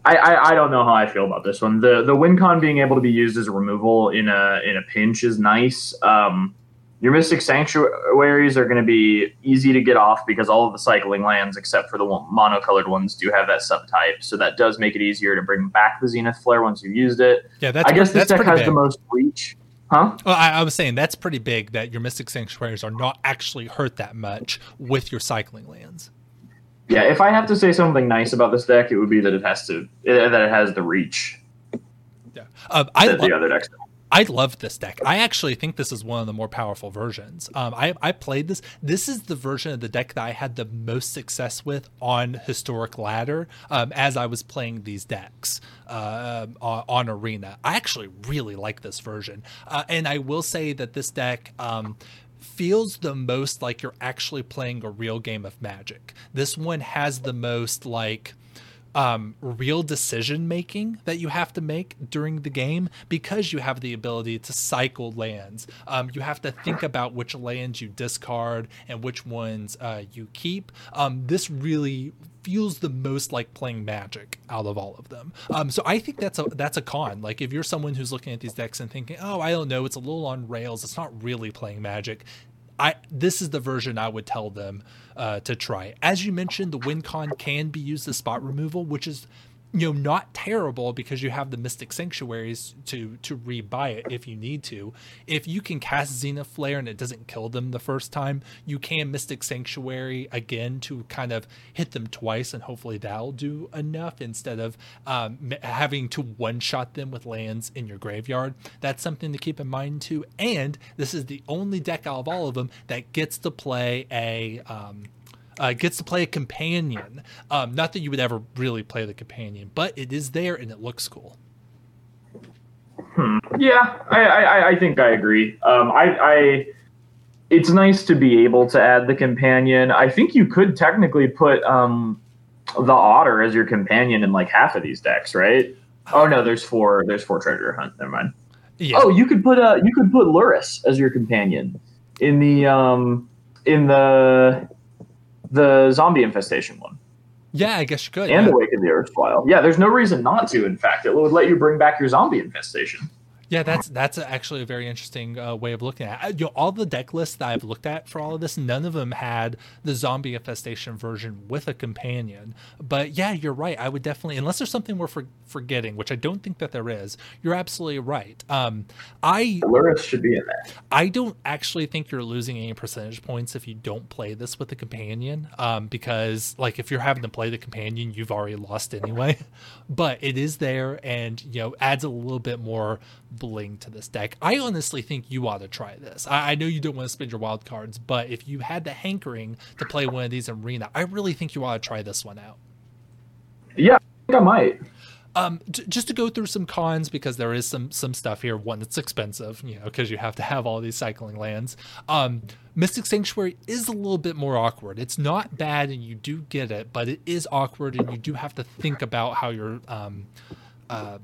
I, I, I, don't know how I feel about this one. The the win con being able to be used as a removal in a in a pinch is nice. Um, your Mystic Sanctuaries are going to be easy to get off because all of the cycling lands, except for the monocolored ones, do have that subtype. So that does make it easier to bring back the Zenith Flare once you've used it.
Yeah, that's
I guess
this
deck has
big.
the most reach. Huh?
Well, I, I was saying that's pretty big that your Mystic Sanctuaries are not actually hurt that much with your cycling lands.
Yeah, if I have to say something nice about this deck, it would be that it has to that it has the reach.
Yeah, um, I love, the other decks. I love this deck. I actually think this is one of the more powerful versions. Um, I, I played this. This is the version of the deck that I had the most success with on Historic Ladder um, as I was playing these decks uh, on, on, Arena. I actually really like this version. Uh, and I will say that this deck. Um, feels the most like you're actually playing a real game of magic. This one has the most like um, real decision making that you have to make during the game because you have the ability to cycle lands. Um, you have to think about which lands you discard and which ones uh, you keep. Um, this really feels the most like playing magic out of all of them. Um, so I think that's a that's a con. Like if you're someone who's looking at these decks and thinking, oh, I don't know, it's a little on rails. It's not really playing magic. I this is the version I would tell them uh, to try. As you mentioned, the WinCon can be used as spot removal, which is you know not terrible because you have the mystic sanctuaries to to rebuy it if you need to. If you can cast zenith flare and it doesn't kill them the first time you can mystic sanctuary again to kind of hit them twice and hopefully that'll do enough instead of um, having to one shot them with lands in your graveyard. That's something to keep in mind too. And this is the only deck out of all of them that gets to play a um, uh, gets to play a companion. Um, not that you would ever really play the companion, but it is there and it looks cool.
Hmm. Yeah, I, I, I think I agree. Um, I, I, it's nice to be able to add the companion. I think you could technically put um, the otter as your companion in like half of these decks, right? Oh no, there's four. There's four treasure hunt. Never mind. Yeah. Oh, you could put a uh, you could put Lurrus as your companion in the um in the the zombie infestation one.
Yeah, I guess you could.
And
yeah.
Awaken the earth Erstwhile. Yeah, there's no reason not to. In fact, it would let you bring back your zombie infestation.
Yeah, that's that's actually a very interesting uh, way of looking at it. You know, all the deck lists that I've looked at for all of this, none of them had the zombie infestation version with a companion. But yeah, you're right. I would definitely, unless there's something we're for, forgetting, which I don't think that there is. You're absolutely right. Um, I
should be in there.
I don't actually think you're losing any percentage points if you don't play this with a companion, um, because like if you're having to play the companion, you've already lost anyway. But it is there, and you know adds a little bit more bling to this deck. I honestly think you ought to try this. I, I know you don't want to spend your wild cards, but if you had the hankering to play one of these in arena, I really think you ought to try this one out.
Yeah, I think I might.
Um, j- just to go through some cons because there is some some stuff here. One, it's expensive, you know, because you have to have all these cycling lands. Um, Mystic Sanctuary is a little bit more awkward. It's not bad, and you do get it, but it is awkward, and you do have to think about how you're um, uh,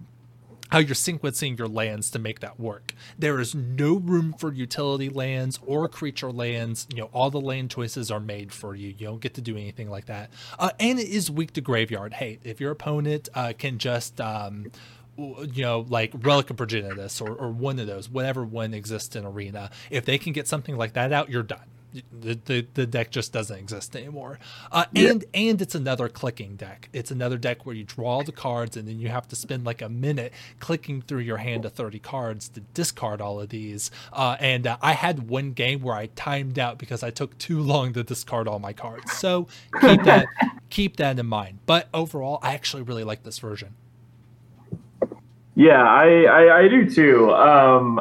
how you're sequencing your lands to make that work. There is no room for utility lands or creature lands. You know, all the land choices are made for you. You don't get to do anything like that. Uh, and it is weak to graveyard hate. If your opponent uh, can just, um, you know, like Relic of Progenitus or, or one of those, whatever one exists in Arena, if they can get something like that out, you're done the, the, the deck just doesn't exist anymore. Uh, and yeah. and it's another clicking deck. It's another deck where you draw the cards and then you have to spend like a minute clicking through your hand of 30 cards to discard all of these. Uh, and uh, I had one game where I timed out because I took too long to discard all my cards. So keep that keep that in mind. But overall, I actually really like this version.
Yeah, I, I, I do too. Um,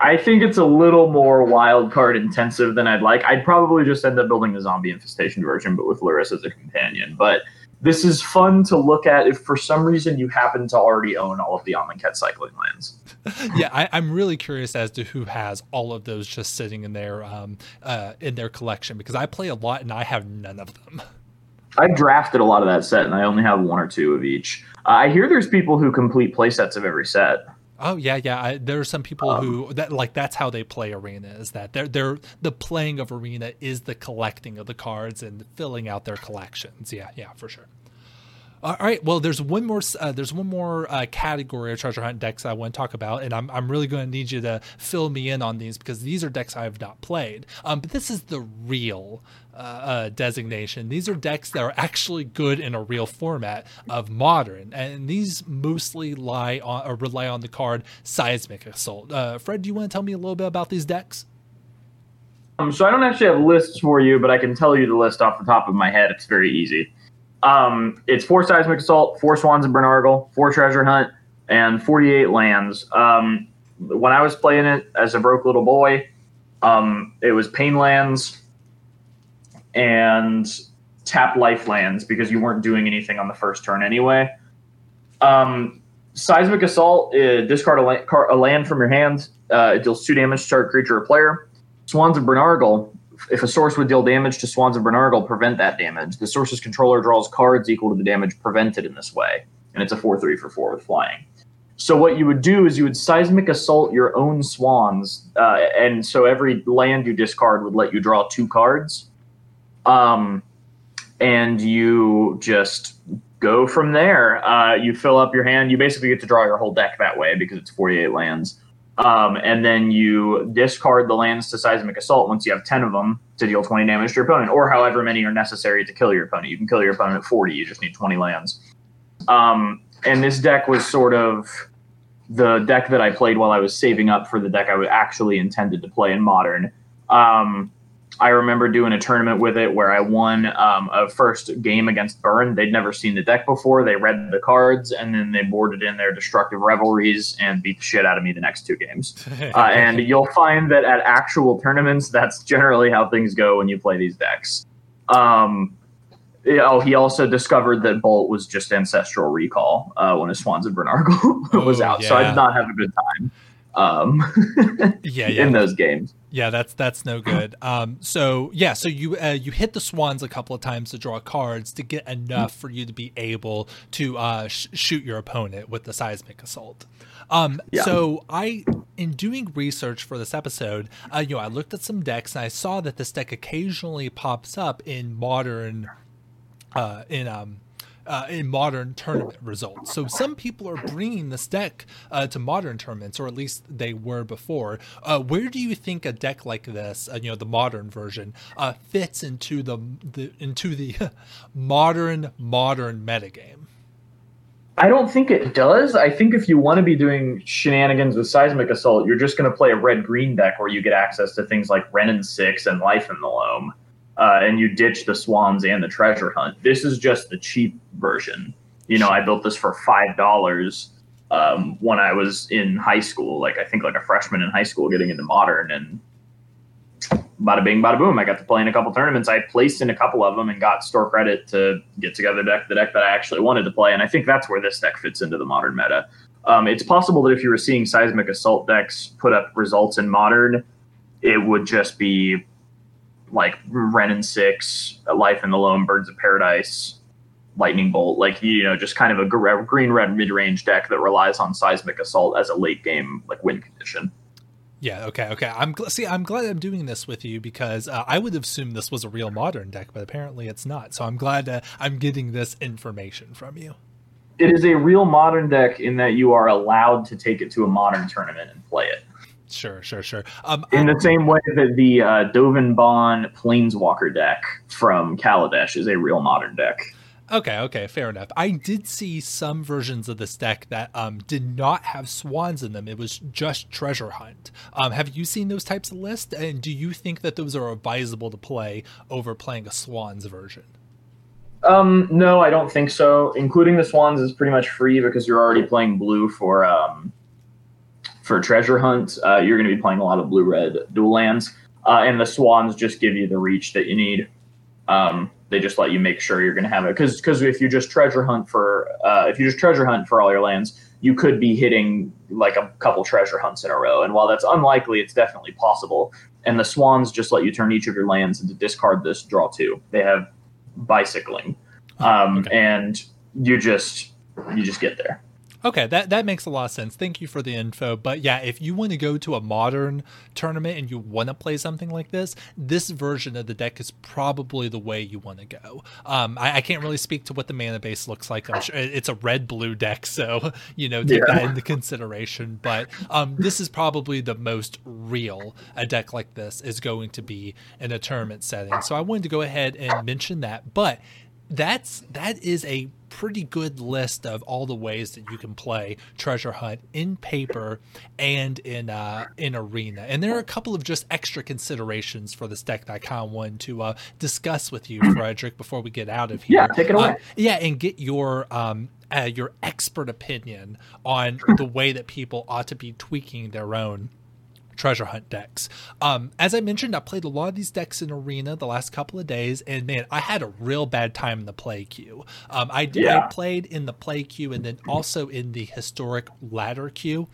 I think it's a little more wild card intensive than I'd like. I'd probably just end up building the zombie infestation version, but with Lurrus as a companion. But this is fun to look at if for some reason you happen to already own all of the Amonkhet cycling lands.
yeah, I, am really curious as to who has all of those just sitting in their um, uh, in their collection because I play a lot and I have none of them.
I drafted a lot of that set and I only have one or two of each. Uh, I hear there's people who complete play sets of every set.
Oh yeah, yeah. I, there are some people um, who that like that's how they play arena is that they're they're the playing of arena is the collecting of the cards and filling out their collections. Yeah, yeah, for sure. All right. Well, there's one more. Uh, there's one more uh, category of treasure hunt decks I want to talk about, and I'm I'm really going to need you to fill me in on these because these are decks I have not played. Um, but this is the real uh, uh, designation. These are decks that are actually good in a real format of modern, and these mostly lie on or rely on the card Seismic Assault. Uh, Fred, do you want to tell me a little bit about these decks?
Um, so I don't actually have lists for you, but I can tell you the list off the top of my head. It's very easy. Um, it's four seismic assault, four swans of Bryn Argoll, four treasure hunt, and 48 lands. Um, when I was playing it as a broke little boy, um, it was pain lands and tap life lands because you weren't doing anything on the first turn anyway. Um, seismic assault, uh, discard a, la- a, land from your hand. Uh, it deals two damage to target creature or player. Swans of Bryn Argoll, if a source would deal damage to Swans of Bryn Argoll, prevent that damage. The source's controller draws cards equal to the damage prevented in this way, and it's a 4 3 for 4 with flying. So, what you would do is you would seismic assault your own swans, uh, and so every land you discard would let you draw two cards. Um, and you just go from there. Uh, you fill up your hand. You basically get to draw your whole deck that way because it's 48 lands. Um, and then you discard the lands to seismic assault once you have 10 of them to deal 20 damage to your opponent, or however many are necessary to kill your opponent. You can kill your opponent at 40, you just need 20 lands. Um, and this deck was sort of the deck that I played while I was saving up for the deck I was actually intended to play in Modern. Um, I remember doing a tournament with it where I won um, a first game against Burn. They'd never seen the deck before. They read the cards and then they boarded in their destructive revelries and beat the shit out of me the next two games. uh, and you'll find that at actual tournaments, that's generally how things go when you play these decks. Um, oh, he also discovered that Bolt was just ancestral recall uh, when his Swans of Bryn Argoll was oh, out. Yeah. So I did not have a good time um, yeah, yeah, in those games.
Yeah, that's that's no good. Um, so yeah, so you uh, you hit the swans a couple of times to draw cards to get enough for you to be able to uh, sh- shoot your opponent with the seismic assault. Um, yeah. So I, in doing research for this episode, uh, you know, I looked at some decks and I saw that this deck occasionally pops up in modern, uh, in um, uh, in modern tournament results. So some people are bringing this deck uh, to modern tournaments, or at least they were before. Uh, where do you think a deck like this, uh, you know, the modern version, uh, fits into the, the into the modern modern metagame?
I don't think it does. I think if you want to be doing shenanigans with Seismic Assault, you're just going to play a red green deck where you get access to things like and Six and Life in the Loam, uh, and you ditch the Swans and the Treasure Hunt. This is just the cheap version. You know, I built this for five dollars um, when I was in high school, like I think like a freshman in high school, getting into Modern, and bada bing, bada boom. I got to play in a couple tournaments. I placed in a couple of them and got store credit to get together deck the deck that I actually wanted to play. And I think that's where this deck fits into the modern meta. Um, it's possible that if you were seeing seismic assault decks put up results in modern, it would just be like Wrenn and Six, Life in the Loam, Birds of Paradise, Lightning Bolt, like you know, just kind of a green red mid range deck that relies on seismic assault as a late game like win condition.
Yeah. Okay. Okay. I'm see. I'm glad I'm doing this with you because uh, I would assume this was a real modern deck, but apparently it's not. So I'm glad uh, I'm getting this information from you.
It is a real modern deck in that you are allowed to take it to a modern tournament and play it.
Sure, sure, sure. Um,
in the same way that the uh, Dovin Baan Planeswalker deck from Kaladesh is a real modern deck.
Okay, okay, fair enough. I did see some versions of this deck that um, did not have swans in them. It was just treasure hunt. Um, have you seen those types of lists? And do you think that those are advisable to play over playing a swans version?
Um, no, I don't think so. Including the swans is pretty much free because you're already playing blue for um, for treasure hunt. Uh, you're going to be playing a lot of blue red dual lands, uh, and the swans just give you the reach that you need. Um, they just let you make sure you're going to have it because because if you just treasure hunt for uh, if you just treasure hunt for all your lands you could be hitting like a couple treasure hunts in a row and while that's unlikely it's definitely possible and the swans just let you turn each of your lands into discard this draw two they have bicycling um, okay. and you just you just get there
Okay, that that makes a lot of sense. Thank you for the info. But yeah, if you want to go to a modern tournament and you want to play something like this, this version of the deck is probably the way you want to go. Um, I, I, can't really speak to what the mana base looks like. I'm sure it's a red blue deck, so you know take yeah. that into consideration. But um, this is probably the most real a deck like this is going to be in a tournament setting. So I wanted to go ahead and mention that. But that's that is a pretty good list of all the ways that you can play treasure hunt in paper and in uh, in arena. And there are a couple of just extra considerations for this deck that i kind to uh, discuss with you frederick before we get out of here.
yeah take it away. Uh,
yeah and get your um, uh, your expert opinion on the way that people ought to be tweaking their own treasure hunt decks. Um, as I mentioned, I played a lot of these decks in Arena the last couple of days, and man, I had a real bad time in the play queue. Um, I yeah. I played in the play queue and then also in the historic ladder queue.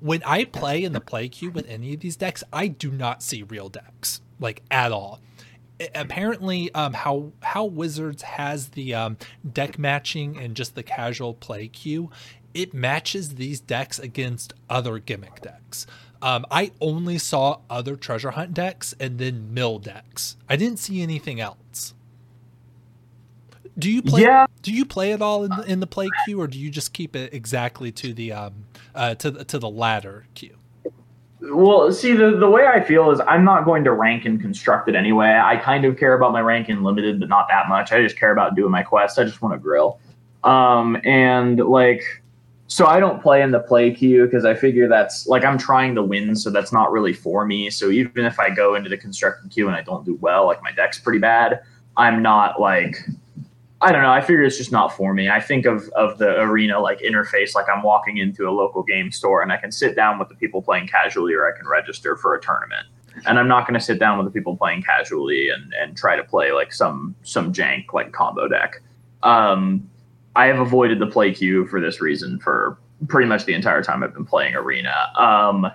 When I play in the play queue with any of these decks, I do not see real decks like at all apparently um, how how wizards has the um, deck matching and just the casual play queue it matches these decks against other gimmick decks um, I only saw other treasure hunt decks and then mill decks. I didn't see anything else. Do you play? Yeah. Do you play it all in the, in the play queue, or do you just keep it exactly to the um uh, to the, to the ladder queue?
Well, see, the, the way I feel is I'm not going to rank and construct it anyway. I kind of care about my rank in limited, but not that much. I just care about doing my quests. I just want to grill. Um, and like so I don't play in the play queue because I figure that's like I'm trying to win, so that's not really for me. So even if I go into the constructed queue and I don't do well, like my deck's pretty bad, I'm not like I don't know. I figure it's just not for me. I think of of the arena like interface like I'm walking into a local game store and I can sit down with the people playing casually or I can register for a tournament. And I'm not going to sit down with the people playing casually and and try to play like some some jank like combo deck. Um, I have avoided the play queue for this reason for pretty much the entire time I've been playing Arena. Um,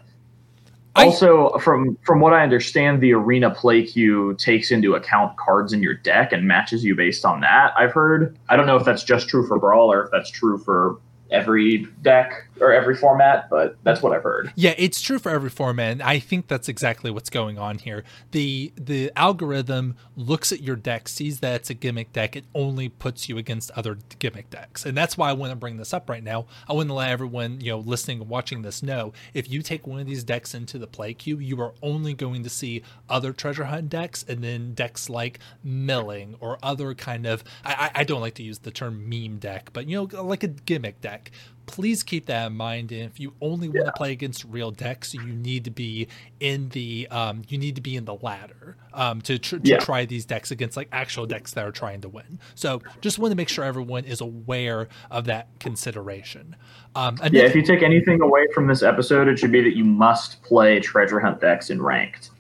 also, from from what I understand, the Arena play queue takes into account cards in your deck and matches you based on that. I've heard. I don't know if that's just true for Brawl or if that's true for every deck or every format, but that's what I've heard.
Yeah, it's true for every format. And I think that's exactly what's going on here. The the algorithm looks at your deck, sees that it's a gimmick deck, it only puts you against other gimmick decks. And that's why I want to bring this up right now. I want to let everyone, you know, listening and watching this know if you take one of these decks into the play queue, you are only going to see other treasure hunt decks and then decks like milling or other kind of I, I don't like to use the term meme deck, but you know, like a gimmick deck please keep that in mind. And if you only want to play against real decks, you need to be in the um, you need to be in the ladder um, to, tr- to yeah. try these decks against like actual decks that are trying to win. So just want to make sure everyone is aware of that consideration.
Um, yeah, if you take anything away from this episode, it should be that you must play treasure hunt decks in ranked.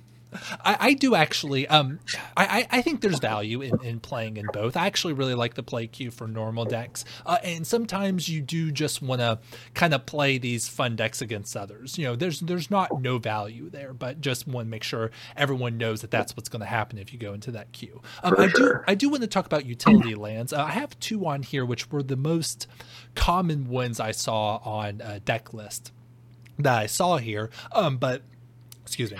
I, I do actually. Um, I, I think there's value in, in playing in both. I actually really like the play queue for normal decks, uh, and sometimes you do just want to kind of play these fun decks against others. You know, there's there's not no value there, but just want to make sure everyone knows that that's what's going to happen if you go into that queue. Um, I do I do want to talk about utility lands. Uh, I have two on here, which were the most common ones I saw on a deck list that I saw here. Um, but excuse me.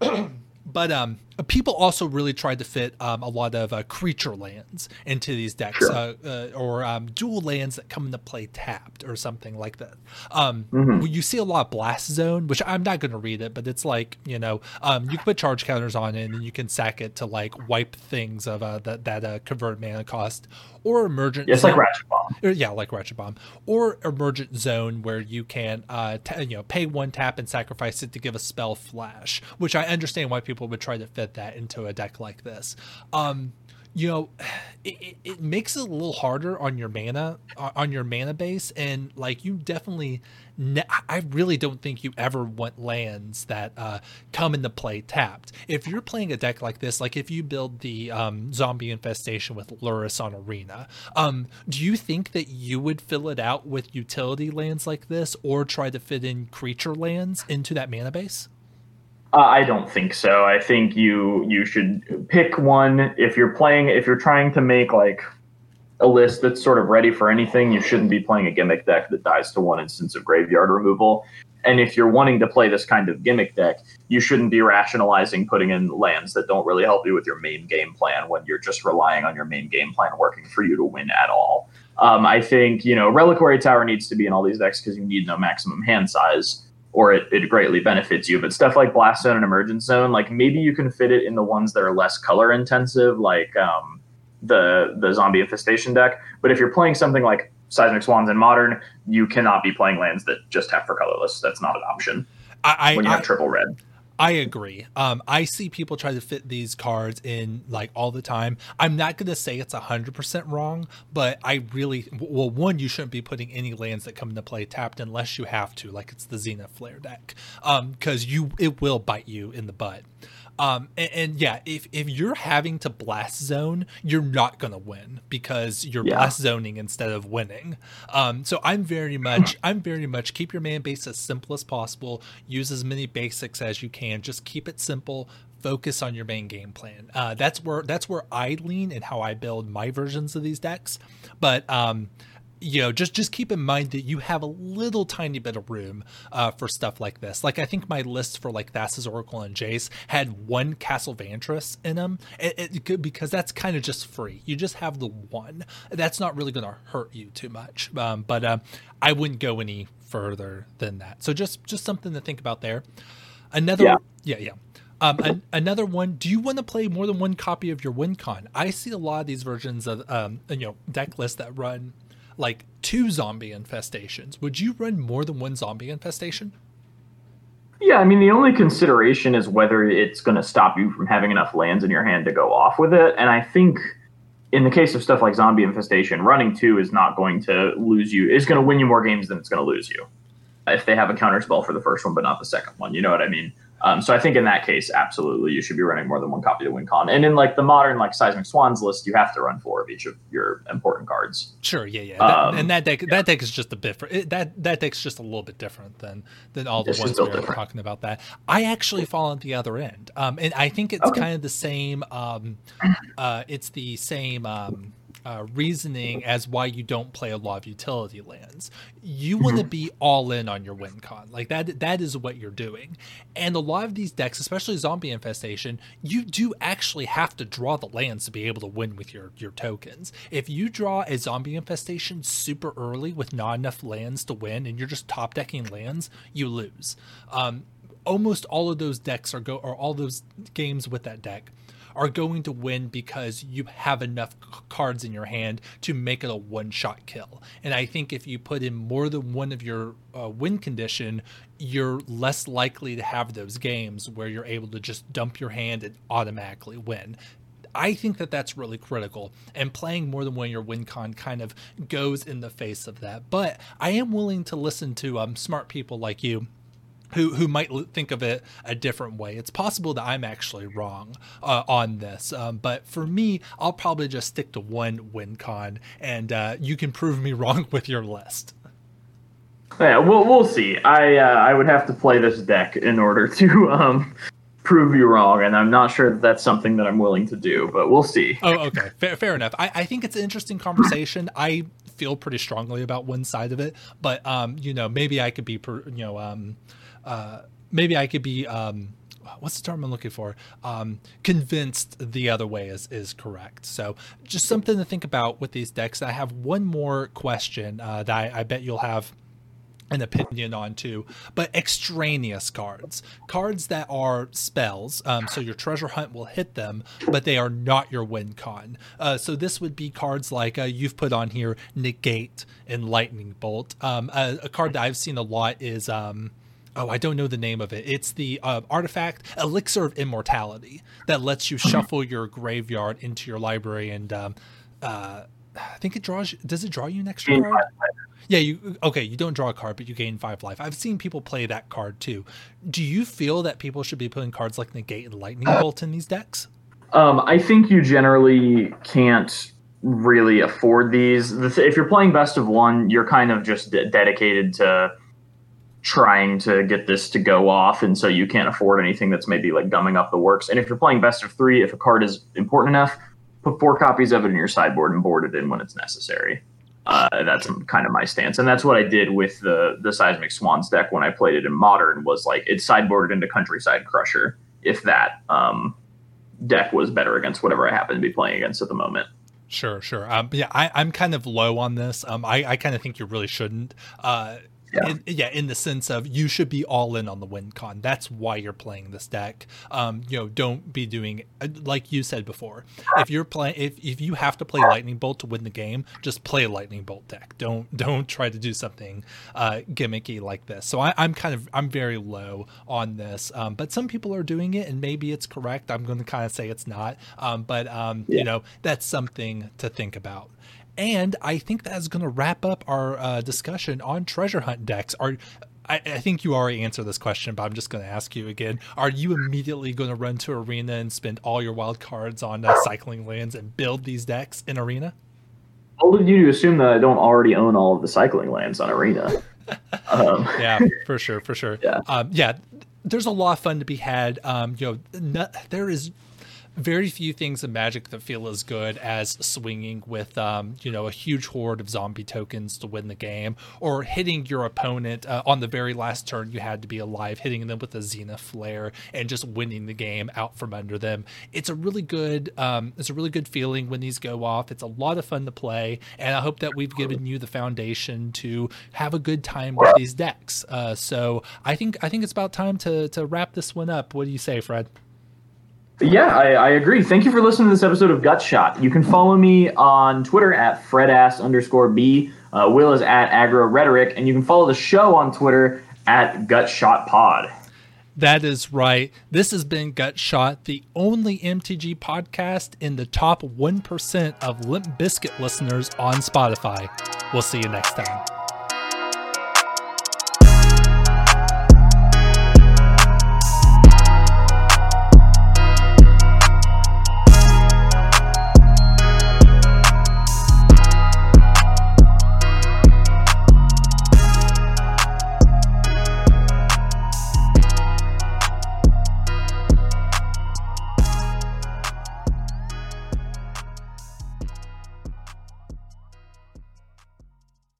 but um, people also really tried to fit um, a lot of uh, creature lands into these decks, sure. uh, uh, or um, dual lands that come into play tapped, or something like that. Um, mm-hmm. You see a lot of Blast Zone, which I'm not going to read it, but it's like you know, um, you can put charge counters on it, and you can sack it to like wipe things of uh, that that uh, convert mana cost, or emergent.
Yeah, it's zone. like Ratchet Bomb.
Or, yeah, like Ratchet Bomb, or emergent zone where you can uh, t- you know pay one tap and sacrifice it to give a spell flash, which I understand why people would try to fit that into a deck like this. Um, you know, it, it makes it a little harder on your mana on your mana base, and like you definitely, ne- I really don't think you ever want lands that uh, come into play tapped. If you're playing a deck like this, like if you build the um, zombie infestation with Lurrus on Arena, um, do you think that you would fill it out with utility lands like this, or try to fit in creature lands into that mana base?
Uh, I don't think so. I think you you should pick one if you're playing if you're trying to make like a list that's sort of ready for anything. You shouldn't be playing a gimmick deck that dies to one instance of graveyard removal. And if you're wanting to play this kind of gimmick deck, you shouldn't be rationalizing putting in lands that don't really help you with your main game plan when you're just relying on your main game plan working for you to win at all. Um, I think you know Reliquary Tower needs to be in all these decks because you need no maximum hand size or it, it greatly benefits you. But stuff like Blast Zone and Emergent Zone, like maybe you can fit it in the ones that are less color intensive, like um, the the Zombie Infestation deck. But if you're playing something like Seismic Swans in Modern, you cannot be playing lands that just have for colorless. That's not an option. I, I when you have I, triple red.
I agree. Um, I see people try to fit these cards in like all the time. I'm not going to say it's 100% wrong, but I really, well, one, you shouldn't be putting any lands that come into play tapped unless you have to, like it's the Xena Flare deck, because um, you it will bite you in the butt. Um, and, and, yeah, if, if you're having to blast zone, you're not going to win because you're yeah. blast zoning instead of winning. Um, so I'm very much, I'm very much keep your man base as simple as possible. Use as many basics as you can. Just keep it simple. Focus on your main game plan. Uh, that's where that's where I lean and how I build my versions of these decks. But um, you know just just keep in mind that you have a little tiny bit of room uh, for stuff like this. Like i think my list for like thassa's oracle and jace had one castle vantress in them it, it, because that's kind of just free. You just have the one. That's not really going to hurt you too much. Um, but uh, i wouldn't go any further than that. So just just something to think about there. Another yeah. Yeah, yeah. Um, an, another one. Do you want to play more than one copy of your WinCon? I see a lot of these versions of um, you know deck lists that run like two zombie infestations, would you run more than one zombie infestation?
Yeah, I mean, the only consideration is whether it's going to stop you from having enough lands in your hand to go off with it. And I think in the case of stuff like zombie infestation, running two is not going to lose you, is going to win you more games than it's going to lose you. If they have a counter spell for the first one, but not the second one, you know what I mean? Um, so I think in that case, absolutely, you should be running more than one copy of WinCon. And in like the modern like Seismic Swans list, you have to run four of each of your important cards.
Sure, yeah, yeah. Um, that, and that deck, yeah. that deck is just a bit for, it, that that deck's just a little bit different than than all the it's ones we are talking about. That I actually fall at the other end, um, and I think it's okay. kind of the same. Um, uh, it's the same. Uh, reasoning as why you don't play a lot of utility lands. You want to be all in on your win con. Like that that is what you're doing. And a lot of these decks, especially zombie infestation, you do actually have to draw the lands to be able to win with your your tokens. If you draw a zombie infestation super early with not enough lands to win and you're just top decking lands, you lose. Um, almost all of those decks are go or all those games with that deck are going to win because you have enough cards in your hand to make it a one shot kill. And I think if you put in more than one of your uh, win condition, you're less likely to have those games where you're able to just dump your hand and automatically win. I think that that's really critical, and playing more than one of your win con kind of goes in the face of that. But I am willing to listen to um, smart people like you who who might think of it a different way. It's possible that I'm actually wrong uh, on this, um, but for me, I'll probably just stick to one win con, and uh, you can prove me wrong with your list.
Yeah, we'll we'll see. I uh, I would have to play this deck in order to um, prove you wrong, and I'm not sure that that's something that I'm willing to do, but we'll see.
Oh, okay, fair, fair enough. I, I think it's an interesting conversation. I feel pretty strongly about one side of it, but um, you know, maybe I could be, per, you know, um uh, maybe I could be um, what's the term I'm looking for? Um, convinced the other way is is correct. So just something to think about with these decks. I have one more question uh, that I, I bet you'll have an opinion on too, but extraneous cards, cards that are spells. Um, so your treasure hunt will hit them, but they are not your win con. Uh, so this would be cards like uh, you've put on here, negate and lightning bolt. Um, a, a, card that I've seen a lot is um, oh, I don't know the name of it. It's the uh, artifact Elixir of Immortality that lets you shuffle your graveyard into your library, and um, uh, I think it draws. Does it draw you an extra card? Yeah, you okay? You don't draw a card, but you gain five life. I've seen people play that card too. Do you feel that people should be putting cards like Negate and Lightning Bolt in these decks?
Um, I think you generally can't really afford these. If you're playing best of one, you're kind of just de- dedicated to trying to get this to go off and so you can't afford anything that's maybe like gumming up the works and if you're playing best of three if a card is important enough put four copies of it in your sideboard and board it in when it's necessary uh, that's kind of my stance and that's what i did with the the seismic swans deck when i played it in modern was like it sideboarded into countryside crusher if that um, deck was better against whatever i happen to be playing against at the moment
Sure, sure. Um, yeah, I, am kind of low on this. Um, I, I kind of think you really shouldn't. Uh, yeah. In, yeah, in the sense of you should be all in on the win con. That's why you're playing this deck. Um, you know, don't be doing uh, like you said before. If you're playing, if if you have to play lightning bolt to win the game, just play a lightning bolt deck. Don't don't try to do something uh, gimmicky like this. So I, am kind of I'm very low on this, um, but some people are doing it, and maybe it's correct. I'm going to kind of say it's not, um, but um, yeah. you know that's something to think about. And I think that's going to wrap up our uh, discussion on treasure hunt decks. Are I, I, think you already answered this question, but I'm just going to ask you again. Are you immediately going to run to Arena and spend all your wild cards on uh, cycling lands and build these decks in Arena?
How did you to assume that I don't already own all of the cycling lands on Arena?
um. Yeah, for sure, for sure. Yeah, um, yeah. There's a lot of fun to be had. Um, you know, there is very few things in Magic that feel as good as swinging with, um, you know, a huge horde of zombie tokens to win the game, or hitting your opponent uh, on the very last turn you had to be alive, hitting them with a Zenith Flare and just winning the game out from under them. It's a really good, um, it's a really good feeling when these go off. It's a lot of fun to play, and I hope that we've given you the foundation to have a good time with these decks. Uh, so I think I think it's about time to to wrap this one up. What do you say, Fred?
Yeah, I, I, agree. Thank you for listening to this episode of Gut Shot. You can follow me on Twitter at fredass underscore b. Uh, Will is at aggro rhetoric, and you can follow the show on Twitter at Gut Shot Pod.
That is right. This has been Gut Shot, the only MTG podcast in the top 1% of Limp Bizkit listeners on Spotify. We'll see you next time.